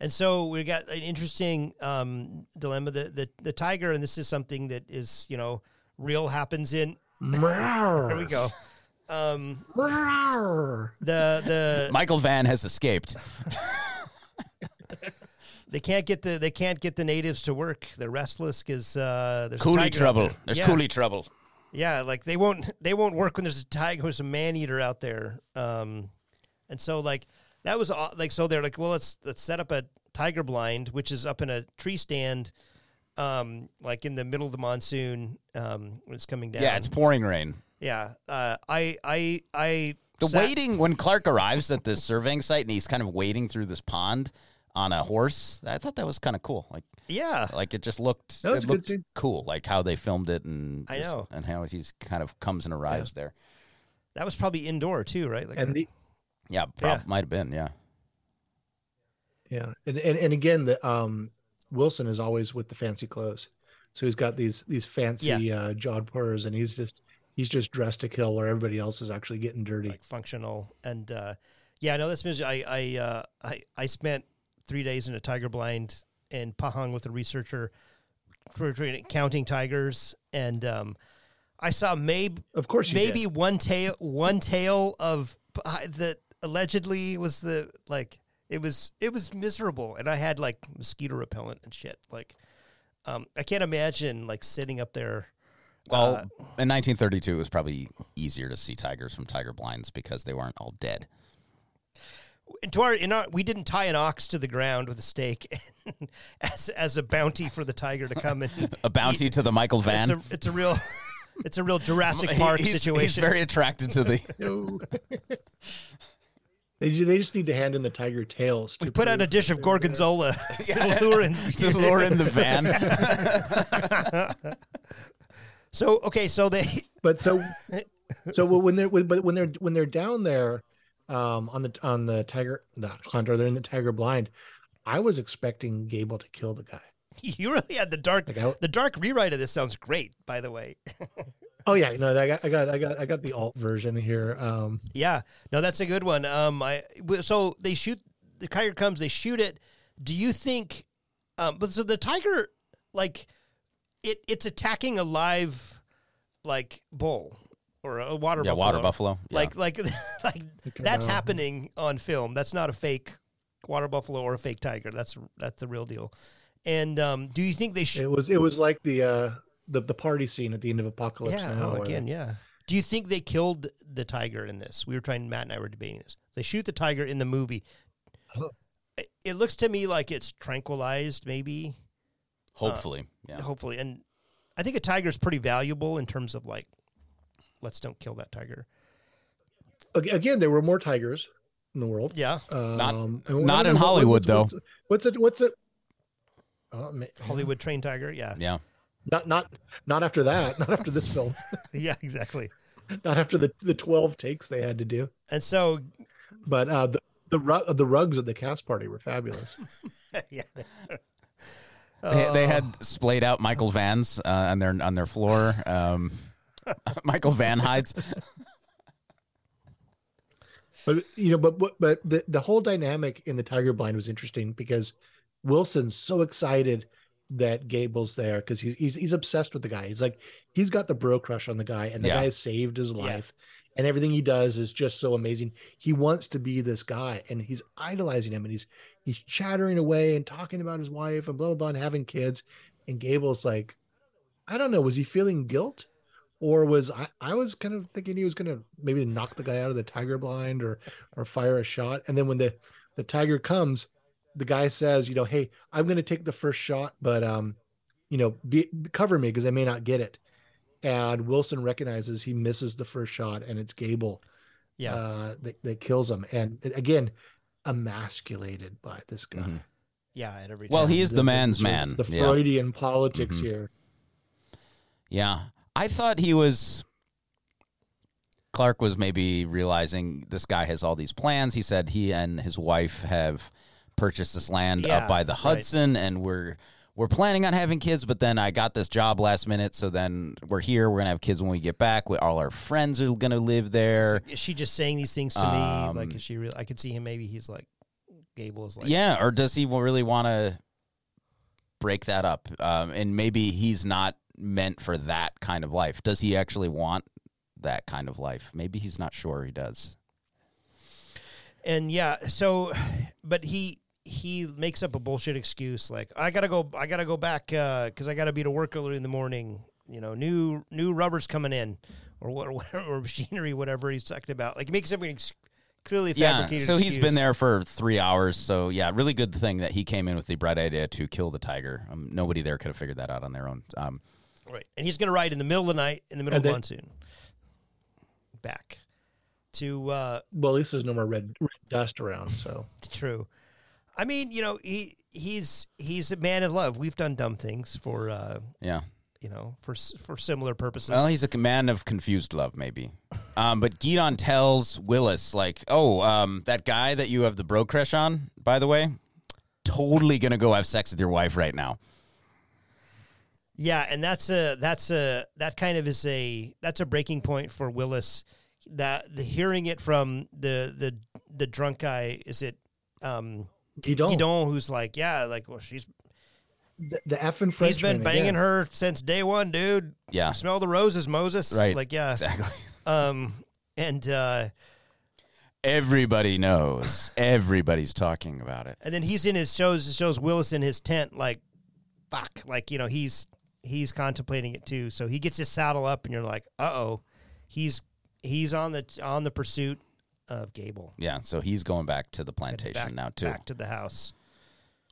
And so we got an interesting um, dilemma. The, the the tiger, and this is something that is you know real happens in. There we go. Um, the the Michael Vann has escaped. they can't get the they can't get the natives to work. They're restless because uh, there's a Coolie tiger trouble. there. There's yeah. coolie trouble. Yeah, like they won't they won't work when there's a tiger who's a man eater out there. Um, and so like that was aw- like so they're like, well, let's let's set up a tiger blind, which is up in a tree stand, um, like in the middle of the monsoon um, when it's coming down. Yeah, it's pouring rain. Yeah. Uh, I I I The sat- waiting when Clark arrives at the surveying site and he's kind of wading through this pond on a horse. I thought that was kind of cool. Like, Yeah, like it just looked, That was it a good looked scene. cool. Like how they filmed it and I just- know. and how he's kind of comes and arrives there. that was probably indoor too, right? Like and the Yeah, prob- Yeah. might have been. Yeah, yeah, and, and and again, the um Wilson is always with the fancy clothes, so he's got these these fancy uh, jodhpurs, and he's just he's just dressed to kill, where everybody else is actually getting dirty. like functional and uh yeah no that's music i i uh i i spent three days in a tiger blind in pahang with a researcher for counting tigers and um i saw maybe of course, you maybe did. one tail one tail of uh, that allegedly was the like it was it was miserable and i had like mosquito repellent and shit like um i can't imagine like sitting up there Well, Uh, in 1932, it was probably easier to see tigers from tiger blinds because they weren't all dead. to our in our we didn't tie an ox to the ground with a stake as as a bounty for the tiger to come and A bounty to the Michael It's Vann. a, it's a real it's a real Jurassic Park he's, situation. He's very attracted to the. No. they, ju- they just need to hand in the tiger tails. we put out a dish of gorgonzola to lure in. to lure in the van. So okay, so they But so, so when they're when, but when they're when they're down there, um, on the on the tiger not hunter, they're in the tiger blind. I was expecting Gable to kill the guy. you really had the dark Like I- the dark rewrite of this sounds great. By the way, Oh yeah, no, I got I got I got I got the alt version here. Um, yeah, no, that's a good one. Um, I so they shoot the tiger comes, they shoot it. Do you think? Um, but so the tiger like it it's attacking a live like bull or a water yeah, buffalo. water buffalo. Yeah. Like like like that's happening on film. That's not a fake water buffalo or a fake tiger. That's that's the real deal. And um, do you think they should? it was it was like the uh the the party scene at the end of Apocalypse. Yeah. Now, Oh, where again, yeah. Do you think they killed the tiger in this? We were trying. Matt and I were debating this. They shoot the tiger in the movie. Oh. It, it looks to me like it's tranquilized, maybe, hopefully, yeah. hopefully, and I think a tiger is pretty valuable in terms of like, let's don't kill that tiger. Again, there were more tigers in the world. Yeah, Not- Um, and not what- in what- Hollywood, what's, What's, what's it? What's it? Oh, ma- Hollywood trained tiger. Yeah, Yeah. Not not not after that. Not after this film. yeah, exactly. not after the the twelve takes they had to do. And so, But uh, the the ru- the rugs at the cast party were fabulous. yeah, They, they had splayed out Michael Vanns uh, on their on their floor. Um, Michael Vann hides. But you know, but but, but the the whole dynamic in the Tiger Blind was interesting because Wilson's so excited that Gable's there because he's he's he's obsessed with the guy. He's like he's got the bro crush on the guy, and the Yeah. guy has saved his life, and everything he does is just so amazing. He wants to be this guy, and he's idolizing him, and he's he's chattering away and talking about his wife and blah blah blah and having kids. And Gable's like, I don't know, was he feeling guilt? Or was I, I was kind of thinking he was gonna maybe knock the guy out of the tiger blind or or fire a shot. And then when the the tiger comes, the guy says, you know, hey, I'm to take the first shot, but um, you know, be, cover me because I may not get it. And Wilson recognizes he misses the first shot, and it's Gable, yeah. uh, that, that kills him. And again, emasculated by this guy. Mhm. yeah, at every Well, turn. he is the man's sort of man. The Yeah. Freudian politics Mhm. here. Yeah. I thought he was Clark was maybe realizing this guy has all these plans. He said he and his wife have purchased this land Yeah, up by the right. Hudson and we're we're planning on having kids, but then I got this job last minute, so then we're here. We're gonna have kids when we get back. We, all our friends are gonna live there. is she just saying these things to me? Like, Um, is she real? I could see him. Maybe he's like, Gable is like, yeah, or does he really want to break that up? Um, and maybe he's not meant for that kind of life. Does he actually want that kind of life? Maybe he's not sure he does. and yeah. So, but he he makes up a bullshit excuse like, I gotta go, I gotta go back because I gotta be to work early in the morning. You know, new new rubber's coming in, or what, whatever, or machinery, whatever he's talking about. Like, he makes up an ex- clearly Yeah, fabricated. so he's excuse. been there for three hours. So yeah, really good thing that he came in with the bright idea to kill the tiger. Um, nobody there could have figured that out on their own. Um, Right. And he's going to ride in the middle of the night, in the middle of then- monsoon, back to uh, Well, at least there's no more red, red dust around. So true. I mean, you know, he he's he's a man in love. We've done dumb things for uh, yeah. you know for for similar purposes. Well, he's a man of confused love, maybe. Um, but Guidon tells Willis, like, "Oh, um, that guy that you have the bro crush on, by the way, totally gonna go have sex with your wife right now." yeah, and that's a that's a that kind of is a that's a breaking point for Willis. That the hearing it from the the the drunk guy is it um you don't. Guidon who's like yeah like well she's The, the F and French. he's been banging her since day one dude Yeah, smell the roses Moses Right. like yeah exactly. um and uh Everybody knows. Everybody's talking about it. and then he's in his shows shows Willis in his tent like fuck like you know he's he's contemplating it too so he gets his saddle up and you're like uh-oh he's he's on the on the pursuit of Gable Yeah, so he's going back to the plantation back, now too. back to the house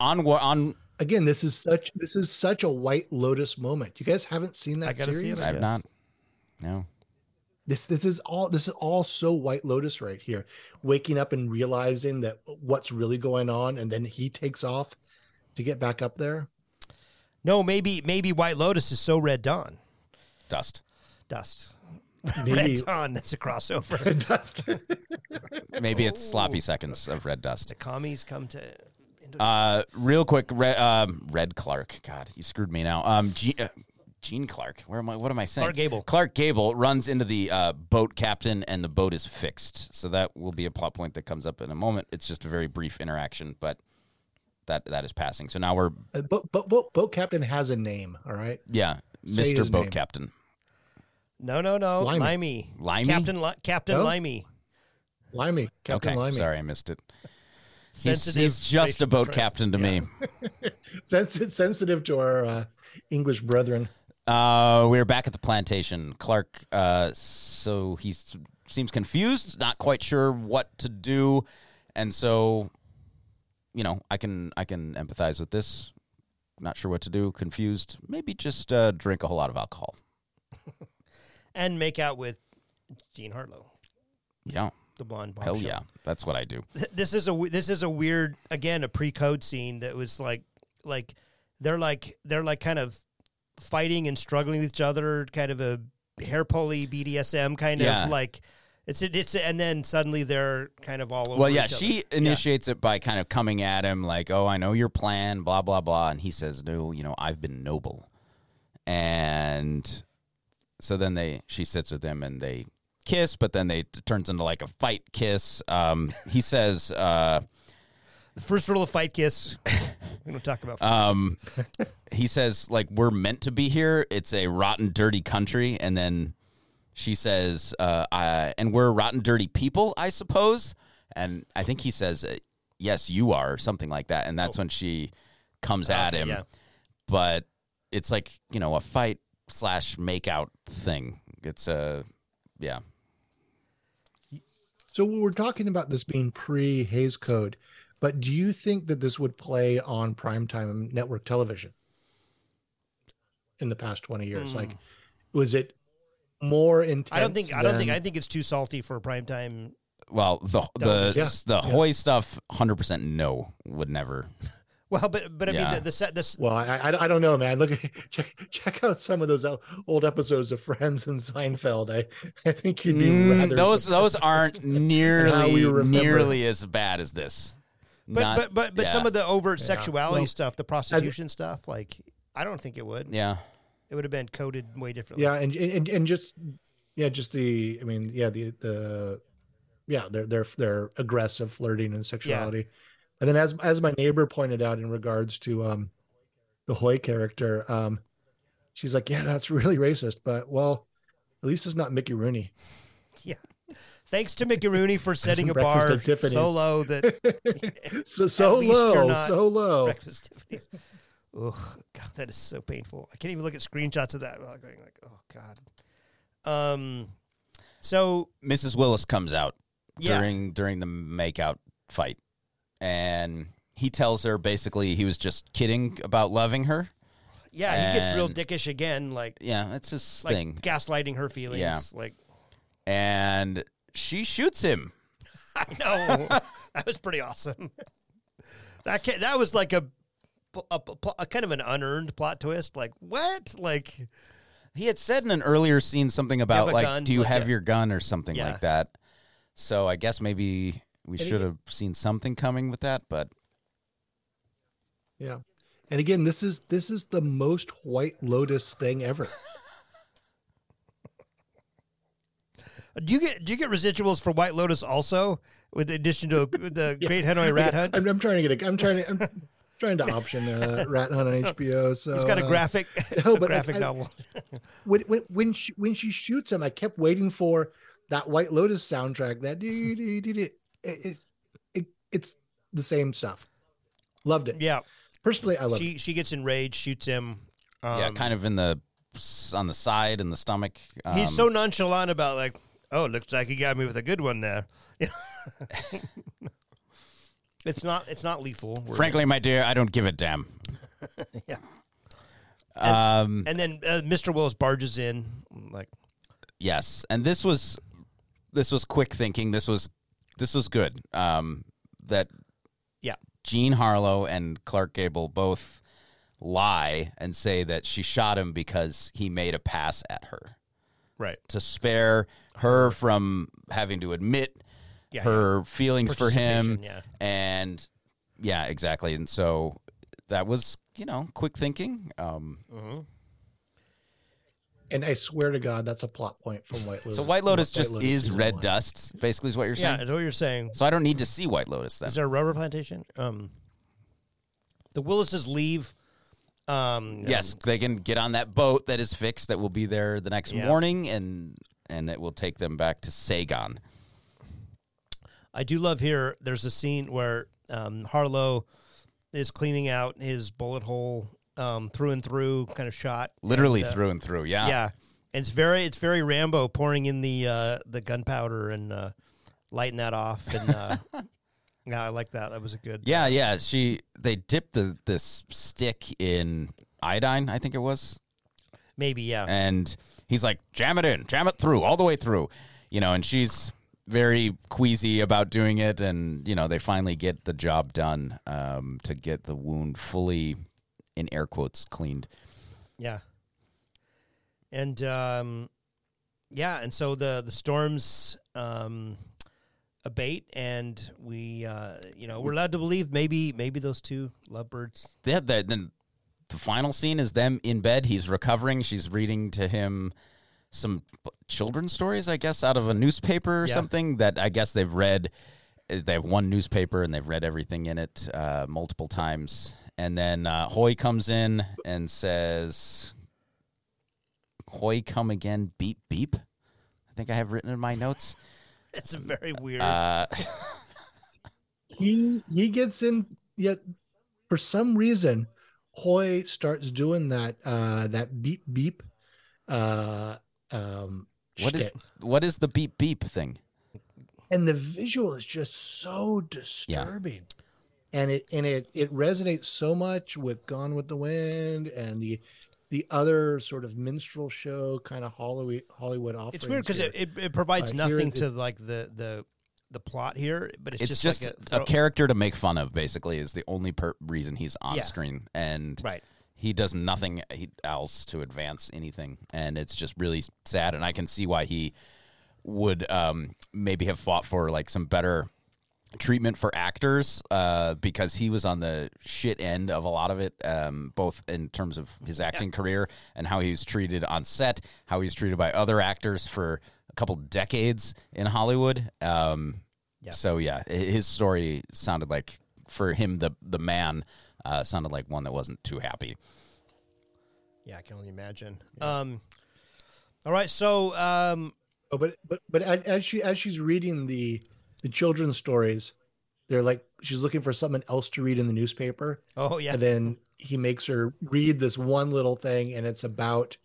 On what? On Again, this is such this is such a White Lotus moment. You guys haven't seen that I gotta see series? it, I I've not. No. This this is all this is all so White Lotus right here. Waking up and realizing that what's really going on, and then he takes off to get back up there. no maybe maybe White Lotus is so Red Dawn Dust. dust Maybe Red Dawn that's a crossover dust. Maybe it's sloppy seconds of red dust. the commies come to into Uh, real quick, Red, um, Red Clark. God, you screwed me now. Um, Gene, uh, Gene Clark. Where am I? What am I saying? Clark Gable. Clark Gable runs into the uh, boat captain, and the boat is fixed. So that will be a plot point that comes up in a moment. It's just a very brief interaction, but that that is passing. So now we're Uh, Boat, boat, boat, boat captain has a name. All right. yeah, Say Mister Boat name. Captain. No no no Limey. Limey Limey? Captain Li- Captain No? Limey Limey. Captain okay, Limey. sorry, I missed it. He's, Sensitive he's just a boat captain to me. Sensitive, sensitive to our uh, English brethren. Uh, we're back at the plantation. Clark, uh, so he seems confused, not quite sure what to do, and so, you know, I can I can empathize with this. Not sure what to do, confused. Maybe just uh, drink a whole lot of alcohol. And make out with Jean Harlow Yeah, the blonde hell yeah, that's what I do. Th- this is a this is a weird again a pre-code scene that was like like they're like they're like kind of fighting and struggling with each other, kind of a hair pulley BDSM kind Yeah. of like it's it's and then suddenly they're kind of all over. Well, yeah, each other. she initiates it by kind of coming at him like, "Oh, I know your plan, blah blah blah," and he says, "No, you know, I've been noble." And so then they she sits with him and they kiss, but then they it turns into like a fight kiss. Um, he says, uh, The first rule of fight kiss. we don't talk about. um, he says like we're meant to be here. It's a rotten, dirty country, and then she says, uh, I, "And we're rotten, dirty people, I suppose." And I think he says, uh, "Yes, you are," or something like that. And that's when she comes at him. yeah. But it's like you know a fight slash makeout thing. It's a yeah. So we're talking about this being pre Hays Code, but do you think that this would play on primetime network television in the past 20 years? Hmm. Like, was it more intense? I don't think. I don't think. I think it's too salty for prime time. Well, the the Yeah. the Hoy stuff, hundred percent no, would never. Well, but but I mean Yeah. the the set this. Well, I, I I don't know, man. Look, check check out some of those old episodes of Friends and Seinfeld. I I think you'd be Mm, rather those those aren't nearly nearly as bad as this. But Not- but but but yeah. some of the overt sexuality Well, stuff, the prostitution stuff, like I don't think it would. yeah. It would have been coded way differently. Yeah, and and and just yeah, just the I mean, yeah, the the yeah, they're they're they're aggressive flirting and sexuality. And then as as my neighbor pointed out in regards to um the Hoy character, um she's like, Yeah, that's really racist, but well, at least it's not Mickey Rooney. Yeah. Thanks to Mickey Rooney for setting a bar so low that so so low, so low. breakfast Tiffany's. Oh God, that is so painful. I can't even look at screenshots of that without going like, oh God. Um, so Mrs. Willis comes out Yeah. during during the makeout fight, and he tells her basically he was just kidding about loving her. yeah, he gets real dickish again, like Yeah, that's his like thing. gaslighting her feelings. Yeah. Like And she shoots him. I know that was pretty awesome. That ca- that was like a, a, a, a kind of an unearned plot twist. Like what? Like He had said in an earlier scene something about like, gun? "Do you Like, have yeah. your gun?" or something Yeah. like that. So I guess maybe we should have seen something coming with that, but Yeah. And again, this is this is the most White Lotus thing ever. do you get do you get residuals for White Lotus also? With addition to the Great Hanoi Rat Hunt, I'm, I'm trying to get a I'm trying to I'm trying to option uh, Rat Hunt on HBO. So he's got a uh, graphic no, but I- graphic I- novel. when when when she, when she shoots him, I kept waiting for that White Lotus soundtrack. That dee, dee, dee, dee. It, it, it, it's the same stuff. Loved it. Yeah, Personally, I love it. she she gets enraged, shoots him. Um, yeah, kind of in the on the side in the stomach. He's Um, so nonchalant about like, oh, looks like he got me with a good one there. it's not it's not lethal. We're- Frankly, my dear, I don't give a damn. Yeah. Um. and then uh, Mr. Willis barges in, like, Yes, and this was this was quick thinking. This was this was good. Um. That yeah, Jean Harlow and Clark Gable both lie and say that she shot him because he made a pass at her right. to spare her from having to admit Yeah, her feelings for him. Yeah. And yeah, exactly. And so that was, you know, quick thinking. Um, and I swear to God, that's a plot point from White Lotus. so White Lotus White just Lotus is red one. dust, basically, is what you're saying. Yeah, saying. that's what you're saying. So I don't need to see White Lotus then. Is there a rubber plantation? Um, the Willises leave. Um, Yes, they can get on that boat that is fixed that will be there the next Yeah. morning and and it will take them back to Saigon. I do love here. There's a scene where um, Harlow is cleaning out his bullet hole um, through and through kind of shot. Literally And, uh, through and through. Yeah. Yeah, and it's very it's very Rambo pouring in the uh, the gunpowder and uh, lighting that off. And uh, yeah, I like that. That was a good. Yeah, yeah. She they dipped the this stick in iodine, I think it was. maybe yeah. And he's like, jam it in, jam it through, all the way through. You know, and she's very queasy about doing it and you know, they finally get the job done um, to get the wound fully in air quotes cleaned. Yeah. and um, yeah, and so the the storms um, abate, and we uh, you know we're allowed to believe maybe maybe those two lovebirds. Yeah, the, then the final scene is them in bed. He's recovering. She's reading to him some children's stories, I guess, out of a newspaper or Yeah. something that I guess they've read. Uh, They have one newspaper and they've read everything in it uh, multiple times. And then uh, Hoy comes in and says, Hoy, come again, beep, beep. I think I have written in my notes. It's very weird. Uh, he he gets in yet for some reason hoy starts doing that uh that beep beep uh um what is shtick. what is the beep, beep thing? and the visual is just so disturbing and it and it it resonates so much with gone with the wind and the the other sort of minstrel show kind of hollywood hollywood offerings it's weird because it, it, it provides Uh, nothing to like the the the plot here, but it's, It's, just, just, like a, throw- character to make fun of. Basically, is the only per- reason he's on Yeah. screen, and right. he does nothing else to advance anything, and it's just really sad. And I can see why he would um, maybe have fought for like some better treatment for actors uh, because he was on the shit end of a lot of it, um, both in terms of his acting career and how he was treated on set, how he was treated by other actors for a couple decades in Hollywood. Um, Yeah. So yeah, his story sounded like for him the the man uh, sounded like one that wasn't too happy. Yeah, I can only imagine. Um, all right, so um, Oh, but but but as she as she's reading the the children's stories, they're like she's looking for something else to read in the newspaper, oh yeah, and then he makes her read this one little thing, and it's about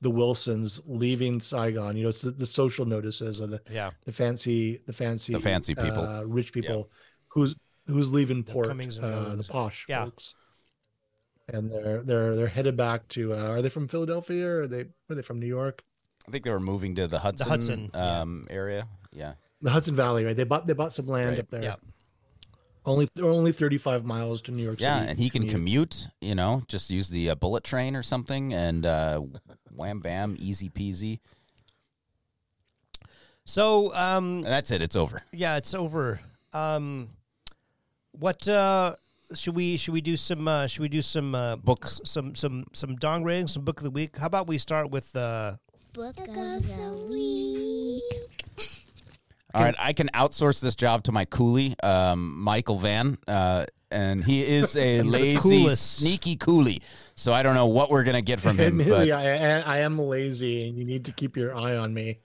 the Wilsons leaving Saigon. You know, it's the, the social notices of the yeah, the fancy the fancy The fancy people. uh, rich people who's who's leaving The port comings and uh, the goings. posh Yeah. folks and they're they're they're headed back to uh, are they from Philadelphia or are they are they from New York I think they were moving to the Hudson, Hudson, yeah. um, area. Yeah. The Hudson Valley right they bought they bought some land Right, up there yeah. only they're only 35 miles to New York Yeah, City and he can commute. commute. You know, just use the uh, bullet train or something, and uh, wham bam, easy peasy. So um, And that's it. It's over. yeah, it's over. Um, what uh, should we should we do some uh, should we do some uh, Books. some some some dong ratings, some book of the week? How about we start with uh, Book of the week. All right, I can outsource this job to my coolie, um, Michael Vann, uh, and he is a lazy, coolest. sneaky coolie. So I don't know what we're gonna get from him. Admittedly, I, I I am lazy, and you need to keep your eye on me.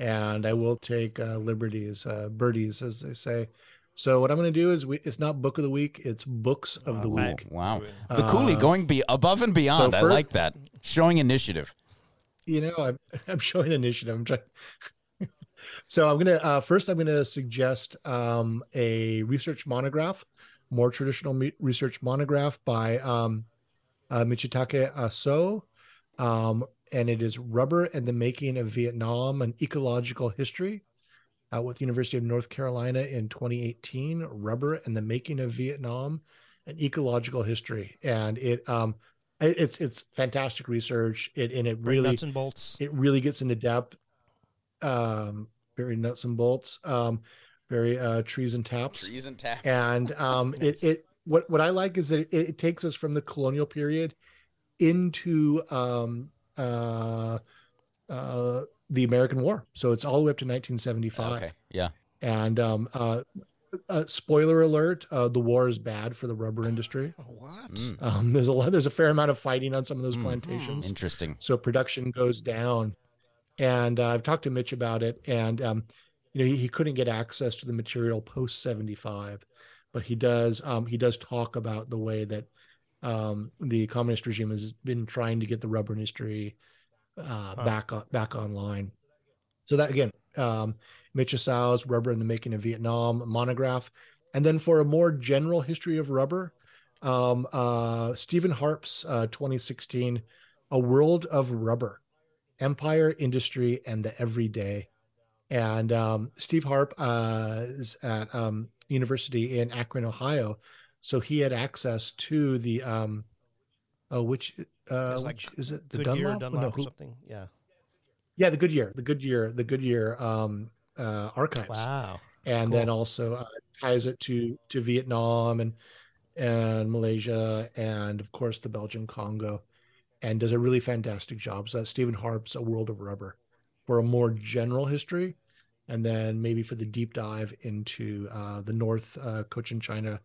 And I will take uh, liberties, uh, birdies, as they say. So what I'm going to do is, we, it's not book of the week; it's books of the Wow. week. wow, the coolie going be above and beyond. so I like that, showing initiative. You know, I'm I'm showing initiative. I'm trying. So I'm gonna uh, first. I'm gonna suggest um, a research monograph, more traditional me- research monograph by um, uh, Michitake Aso, um, and it is "Rubber and the Making of Vietnam: An Ecological History." Uh, with the University of North Carolina in 2018, "Rubber and the Making of Vietnam: An Ecological History," and it um, it's it's fantastic research. It and it really nuts and bolts? it really gets into depth um very nuts and bolts um very uh trees and taps Trees and taps. and um Nice. it it what what i like is that it, it takes us from the colonial period into um uh uh the american war so it's all the way up to 1975 okay, yeah. and um uh, uh spoiler alert uh the war is bad for the rubber industry What? Mm, um there's a lot there's a fair amount of fighting on some of those Mhm. plantations interesting. so production goes down and uh, i've talked to mitch about it and um, you know he, he couldn't get access to the material post 75 but he does um, he does talk about the way that um, the communist regime has been trying to get the rubber industry uh, back on back online. So that again um, mitch Aso's rubber in the making of vietnam monograph. And then for a more general history of rubber um, uh, stephen harp's uh, 2016 a world of rubber empire industry and the everyday and um, steve harp uh, is at um, university in akron ohio so he had access to the um, Oh, which uh, like which is it? The Goodyear, Dunlop? Dunlop, No, or who- something. Yeah. yeah, the Goodyear, the Goodyear, the Goodyear um, uh, archives. Wow. and then also uh, ties it to to Vietnam and and Malaysia and of course the Belgian Congo, and does a really fantastic job. So that's Stephen Harp's A World of Rubber for a more general history, and then maybe for the deep dive into uh, the North uh, Cochin China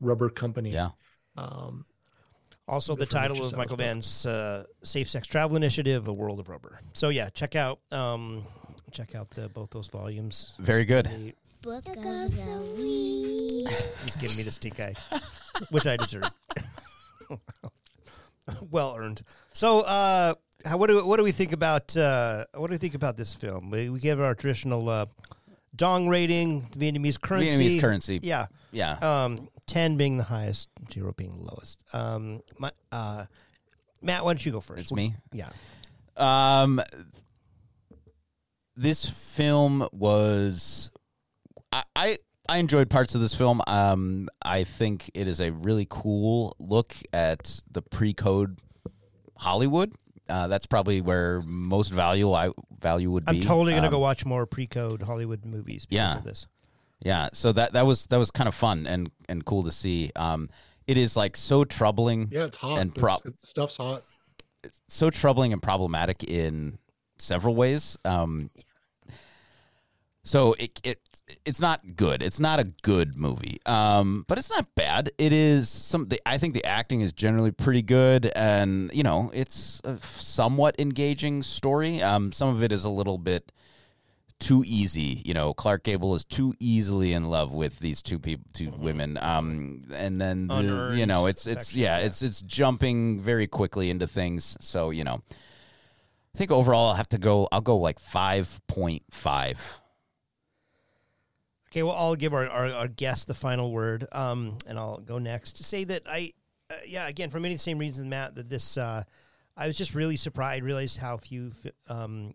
Rubber Company. Yeah. Um, Also, the title Richard of Michael Salzberg. Vann's uh, Safe Sex Travel Initiative, A World of Rubber. So yeah, check out um, check out the, both those volumes. Very good. They- Book of the week. He's giving me the stink eye, which I deserve. well earned. So, uh, how, what do what do we think about uh, what do we think about this film? We, we give our traditional uh, dong rating, Vietnamese currency. Vietnamese currency. Yeah. Yeah. Um, ten being the highest, zero being the lowest. Um, my, uh, Matt, why don't you go first? It's me. Yeah. Um, this film was, I, I I enjoyed parts of this film. Um, I think it is a really cool look at the pre-code Hollywood. Uh, that's probably where most value I value would be. I'm totally gonna Um, go watch more pre-code Hollywood movies because Yeah. of this. Yeah, so that that was that was kind of fun and and cool to see. Um, it is like so troubling. yeah, it's hot. And It's- it- stuff's hot. so troubling and problematic in several ways. Um, so it it it's not good. It's not a good movie, um, but it's not bad. It is some. The, I think the acting is generally pretty good, and you know it's a somewhat engaging story. Um, some of it is a little bit too easy. You know, Clark Gable is too easily in love with these two people, 2 women. Um, and then the, you know, it's it's yeah, yeah. it's it's jumping very quickly into things. So you know, I think overall I'll have to go. I'll go like five point five. Okay, well, I'll give our, our, our guest the final word, um, and I'll go next to say that I, uh, yeah, again, for many of the same reasons, Matt, that this, uh, I was just really surprised, realized how few um,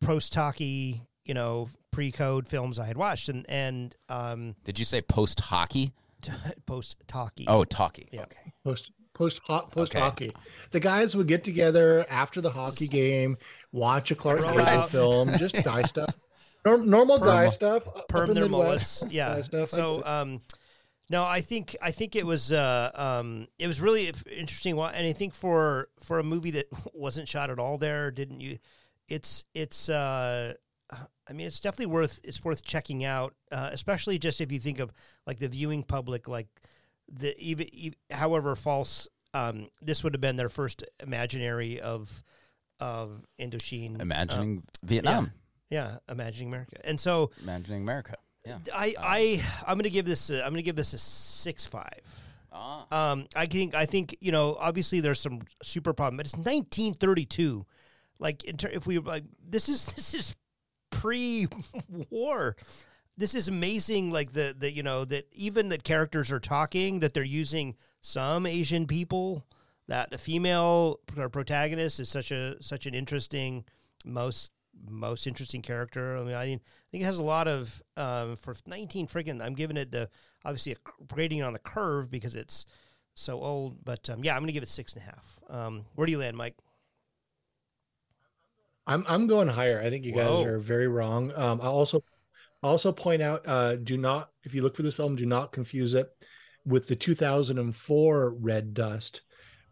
post talkie, you know, pre code films I had watched, and, and um, Did you say post hockey? post talkie. Oh, talkie. Yeah. Okay. post post hot post Okay. hockey. The guys would get together after the hockey game, watch a Clark Gable film, just guy stuff, Norm, normal guy stuff, up perm in their Midwest, mullets. Yeah. stuff. So, um, no, I think I think it was uh, um, it was really interesting, wa- and I think for for a movie that wasn't shot at all there, didn't you? It's it's. Uh, I mean, it's definitely worth it's worth checking out, uh, especially just if you think of like the viewing public, like the even, even however false um, this would have been their first imaginary of of Indochine, uh, Imagining Vietnam. yeah, imagining America, and so Imagining America. Yeah. I I I'm gonna give this a, I'm gonna give this a six five. Ah. Um, I think I think you know obviously there's some super problem, but it's 1932. Like ter- if we like this is this is pre-war. This is amazing. Like the the you know that even that characters are talking that they're using some Asian people. That the female protagonist is such a such an interesting most most interesting character. I mean, I, think- I think it has a lot of um, for 19 freaking. I'm giving it the obviously a grading on the curve because it's so old. But um, yeah, I'm gonna give it six and a half. Um, where do you land, Mike? I'm I'm going higher. I think you guys Whoa. are very wrong. Um, I also also point out, uh, do not if you look for this film, do not confuse it with the 2004 Red Dust,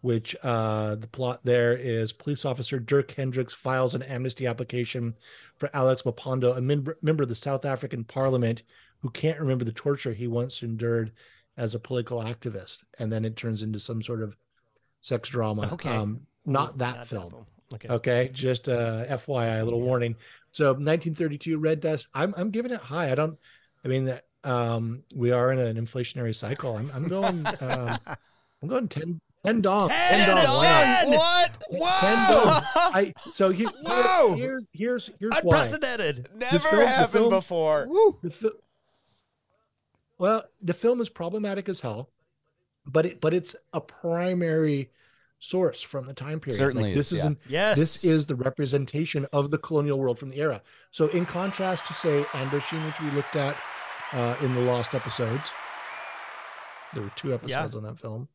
which uh, the plot there is police officer Dirk Hendricks files an amnesty application for Alex Mpondo, a member, member of the South African Parliament who can't remember the torture he once endured as a political activist, and then it turns into some sort of sex drama. Okay. Um, not that film. Okay. Okay, just uh, FYI, a little warning. So 1932 Red Dust. I'm I'm giving it high. I don't. I mean um, we are in an inflationary cycle. I'm I'm going. Um, I'm going 10 10 dong. 10, dong. Why not? What? 10 Whoa! dong. I so here, Whoa! here, here's here's why. Unprecedented. Never film- happened film- before. The fi- well, the film is problematic as hell, but it but it's a primary source from the time period. Certainly Like, this is, yeah. isn't Yes. this is the representation of the colonial world from the era. So, in contrast to say Indochine, which we looked at uh, in the lost episodes, there were two episodes on that film.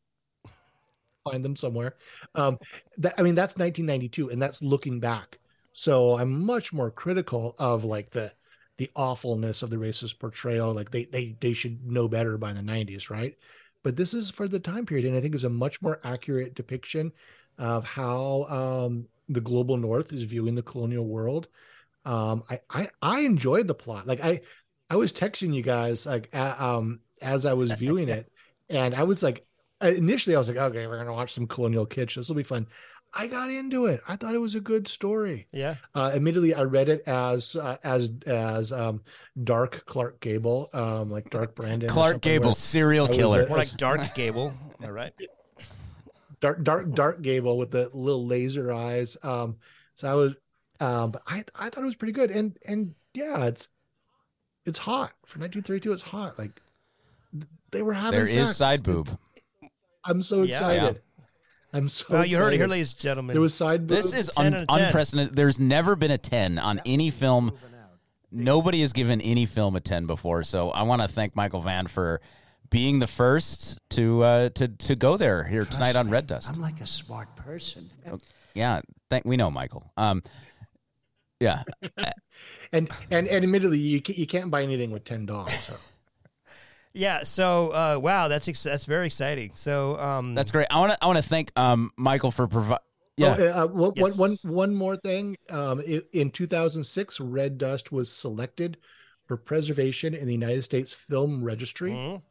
Find them somewhere. Um, that I mean, that's 1992, and that's looking back. So I'm much more critical of like the the awfulness of the racist portrayal. Like they they they should know better by the 90s, right? But this is for the time period, and I think is a much more accurate depiction of how um, the global North is viewing the colonial world. Um, I, I I enjoyed the plot. Like I I was texting you guys like a- um as I was viewing it, and I was like, initially I was like, okay, we're gonna watch some colonial kitsch. This will be fun. I got into it. I thought it was a good story. Yeah. Uh, admittedly, I read it as uh, as as um, Dark Clark Gable, um, like Dark Brandon. Clark Gable, serial killer. a- More like Dark Gable. All right. dark dark dark gable with the little laser eyes um so i was um but i i thought it was pretty good and and yeah it's it's hot for 1932 it's hot like they were having There is sex. side boob. I'm so Yeah. excited i'm so Well, you heard it here, ladies and gentlemen. there was side This is un- out of 10. unprecedented. There's never been a 10 on any film. Nobody has given any film a 10 before. So I want to thank Michael Vann for being the first to uh, to to go there here tonight on Red Dust. I'm like a smart person. Yeah, thank we know Michael. Um, yeah, and and and admittedly you can't, you can't buy anything with 10 dollars so. Yeah. So, uh, wow, that's ex- that's very exciting. So, um, that's great. I want to I want to thank um Michael for providing. Yeah, Oh, uh, one, Yes. one, one, one more thing. Um, in 2006, Red Dust was selected for preservation in the United States Film Registry mhm.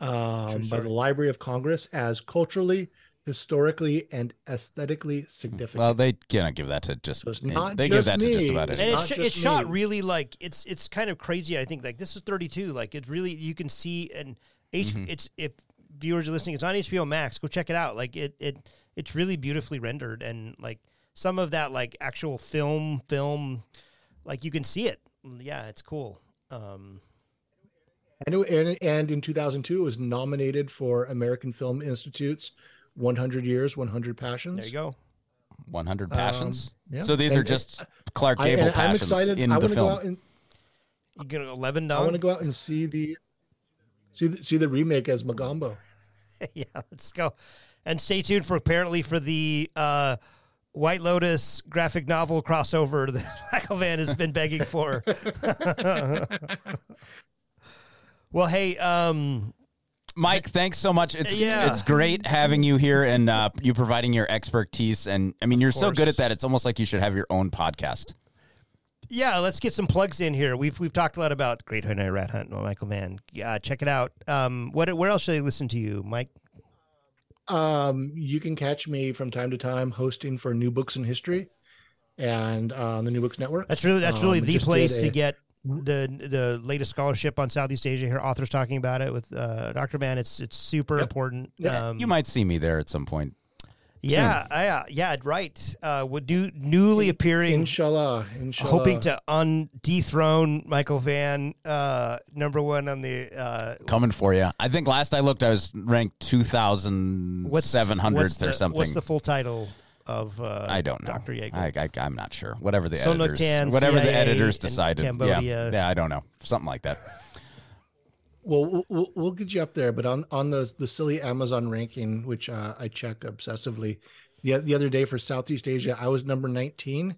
um, by the Library of Congress as culturally, historically, and aesthetically significant. well they cannot give that to just. So it's not they give just that to just me. about It's and it's, sh- just it's shot me. really like it's it's kind of crazy. I think like this is 32. Like it's really you can see and H Mm-hmm. it's if viewers are listening, it's on HBO Max. Go check it out. Like it it it's really beautifully rendered and like some of that like actual film film like you can see it. Yeah, it's cool. Um, And, and, and in 2002, it was nominated for American Film Institute's 100 Years, 100 Passions. there you go. 100 passions. Um, yeah. So these are And- just Clark I, Gable and I'm passions excited. in I the want go film. out and You get eleven I want to go out and see the see the, see the remake as Mogambo. yeah, let's go. And stay tuned for apparently for the uh, White Lotus graphic novel crossover that Michael Vann has been begging for. well, hey, um, Mike, thanks so much. It's Yeah. it's great having you here and uh, you providing your expertise. And I mean, you're so good at that. It's almost like you should have your own podcast. yeah, let's get some plugs in here. We've we've talked a lot about Great Hanoi Rat Hunt. Michael Vann, yeah, check it out. Um, what where else should I listen to you, Mike? Um, you can catch me from time to time hosting for New Books in History and uh, on the New Books Network. That's really that's really Um, the place did to get the the latest scholarship on Southeast Asia. Here, authors talking about it with uh, Dr. Vann. It's it's super Yep. important. Yeah. Um, You might see me there at some point. yeah, yeah, yeah, right. Uh, would do newly appearing, Inshallah, inshallah. hoping to un dethrone Michael Vann, uh, number one on the uh, Coming for you. I think last I looked, I was ranked two thousand what's seven what's hundredth the- or something. What's the full title of? Uh, I don't know. Dr. Jagel. I, I, I'm not sure. Whatever the Sonok editors, Tan, whatever the editors decided. Cambodia. Yeah, yeah, I don't know. Something like that. Well, we'll- we'll we'll get you up there, but on on the the silly Amazon ranking, which uh, I check obsessively, the the other day for Southeast Asia, I was number nineteen.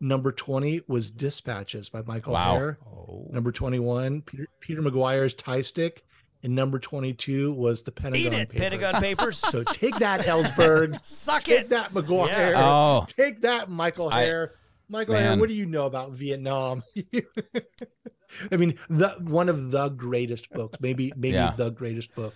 Number twenty was Dispatches by Michael Wow. Herr. Oh. Number twenty one, Peter Peter Maguire's Thai Stick, and number twenty two was the Pentagon. Eat it, Papers. Pentagon Papers. So take that, Ellsberg. Suck take it. that, Maguire. Yeah. Oh. Take that, Michael I- Herr. Michael Herr, what do you know about Vietnam? I mean, the one of the greatest books, maybe maybe Yeah. the greatest book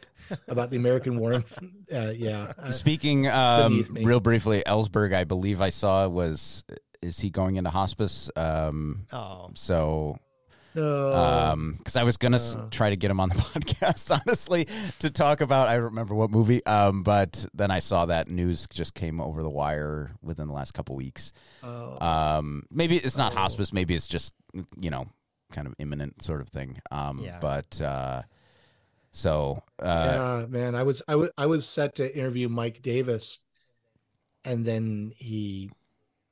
about the American War. Uh, yeah, uh, Speaking um, real briefly, Ellsberg, I believe I saw was is he going into hospice? Um, Oh, so no, um because i was gonna s try to get him on the podcast honestly to talk about i don't remember what movie um but then i saw that news just came over the wire within the last couple weeks. Oh, um maybe it's not Oh. hospice maybe it's just you know kind of imminent sort of thing. Um Yeah. but uh so uh yeah, man, I was I was I was set to interview Mike Davis, and then he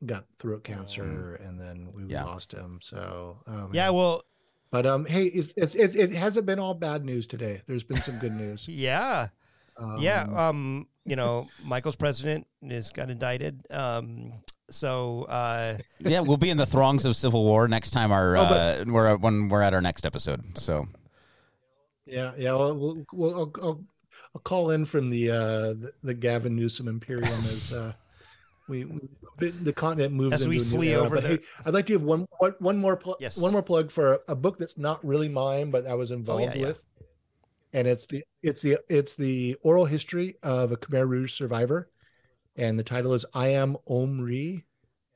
got throat cancer, and then we Mm. Yeah. lost him. So oh, yeah. Well, but um, hey, it's, it's, it it hasn't been all bad news today. There's been some good news. yeah. Um, yeah, um, you know, Michael's president is got indicted. Um, so uh, yeah, we'll be in the throngs of civil war next time our Oh, uh, we're when we're at our next episode. So Yeah, yeah. Well, we'll, we'll I'll, I'll, I'll call in from the uh, the, the Gavin Newsom Imperium as uh, we, we the continent moves As we flee era. over But the- hey, I'd like to give one one, more pl- Yes. one more plug for a, book that's not really mine, but I was involved Oh, yeah. with, and it's the it's the it's the oral history of a Khmer Rouge survivor, and the title is "I Am Omri,"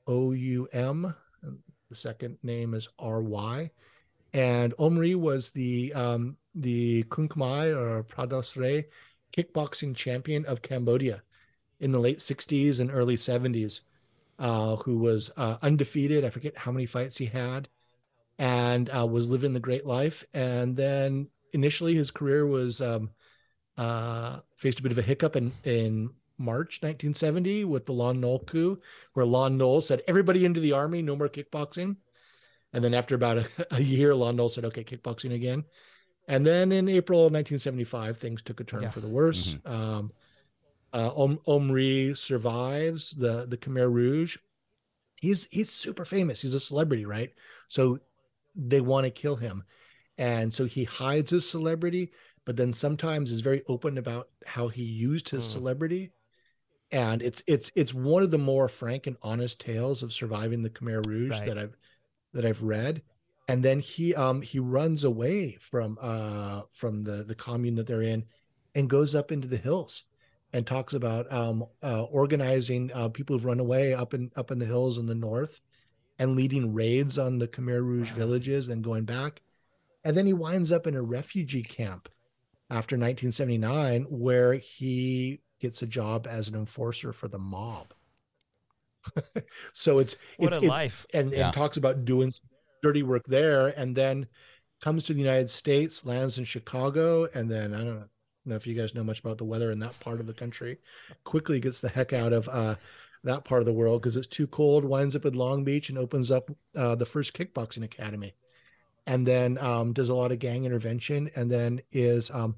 O U M. The second name is R Y, and Omri was the um, the Kun Khmer or Pradal Serey kickboxing champion of Cambodia in the late 60s and early 70s, uh, who was uh, undefeated. I forget how many fights he had, and uh, was living the great life. And then initially, his career was um, uh, faced a bit of a hiccup in in March 1970 with the Lon Nol coup, where Lon Nol said, "Everybody into the army, no more kickboxing." And then after about a, a year, Lon Nol said, "Okay, kickboxing again." And then in April of 1975, things took a turn Yeah. for the worse. Um, uh, Om- Omri survives the the Khmer Rouge. He's he's super famous. He's a celebrity, right? So they want to kill him, and so he hides his celebrity, but then sometimes is very open about how he used his Hmm. celebrity. And it's it's it's one of the more frank and honest tales of surviving the Khmer Rouge Right. that I've that I've read and then he um he runs away from uh from the the commune that they're in and goes up into the hills and talks about um uh organizing uh people who've run away up in up in the hills in the north and leading raids on the Khmer Rouge villages and going back and then he winds up in a refugee camp after 1979 where he gets a job as an enforcer for the mob so it's what it's, a it's life! and, Yeah. and talks about doing some dirty work there and then comes to the United States, lands in Chicago, and then I don't know if you guys know much about the weather in that part of the country, quickly gets the heck out of uh, that part of the world because it's too cold, winds up in Long Beach and opens up uh, the first kickboxing academy. And then um, does a lot of gang intervention and then is um,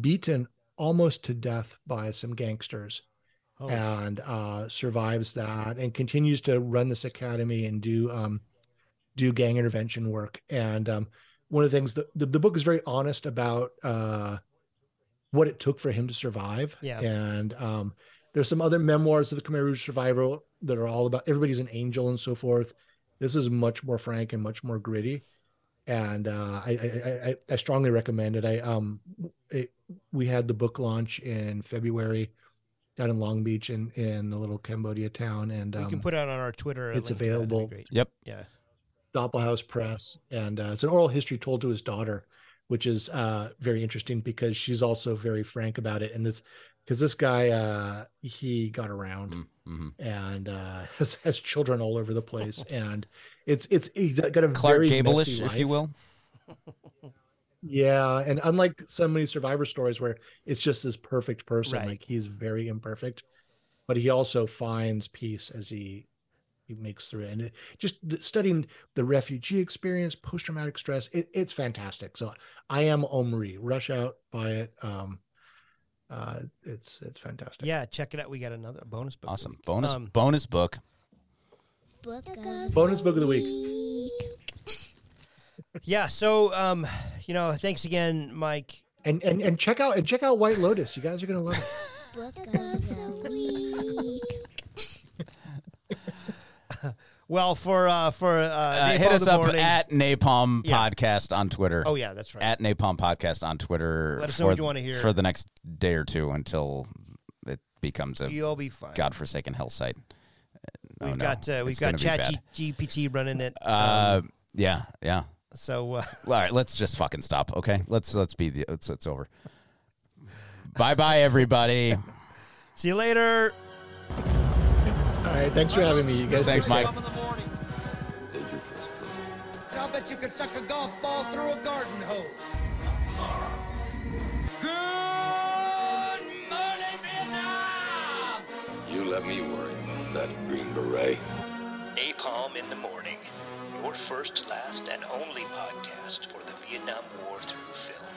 beaten almost to death by some gangsters Oh, and uh, survives that and continues to run this academy and do um, do gang intervention work. And um, one of the things that the, the book is very honest about uh, what it took for him to survive. Yeah. And um, there's some other memoirs of the Khmer Rouge survivor that are all about everybody's an angel and so forth. This is much more frank and much more gritty. And uh, I, I, I, I strongly recommend it. I um, it, we had the book launch in February down in Long Beach in in the little Cambodia town, and we um, can put it out on our Twitter. a it's link to that. That'd be available. great. Yep. Yeah. Doppelhouse Press, and uh, it's an oral history told to his daughter, which is uh, very interesting because she's also very frank about it. And this, because this guy, uh, he got around mm-hmm. and uh, has, has children all over the place, and it's it's he's got a Clark very Gable-ish, if you will. Yeah, and unlike so many survivor stories where it's just this perfect person, Right. like he's very imperfect, but he also finds peace as he he makes through it. And it, just studying the refugee experience, post traumatic stress, it, it's fantastic. So I am Omri. Rush out, buy it. Um, uh, it's it's fantastic. Yeah, check it out. We got another bonus book. Awesome. Bonus Um, bonus book. Book of Bonus book of the week. week. Yeah. So, um, you know, thanks again, Mike. And and and check out and check out White Lotus. You guys are gonna love it. Book of the week. Well, for uh, for uh, Uh, Napalm hit us up Morning- at Napalm Yeah. Podcast on Twitter. Oh yeah, that's right. At Napalm Podcast on Twitter. Let us know for- what you wanna hear. for the next day or two until it becomes a You'll be fine. godforsaken hell site. Oh, we've no. got uh, we've It's got Chat. G- GPT running it. Uh, um, yeah, yeah. so uh, All right, let's just fucking stop. Okay, let's let's be the it's it's over. bye bye everybody. see you later. All right, thanks for having me. You guys. Thanks, take care. Mike. I'll bet you could suck a golf ball through a garden hose. Good morning, Vietnam! You let me worry about that green beret. Napalm in the Morning, your first, last, and only podcast for the Vietnam War through film.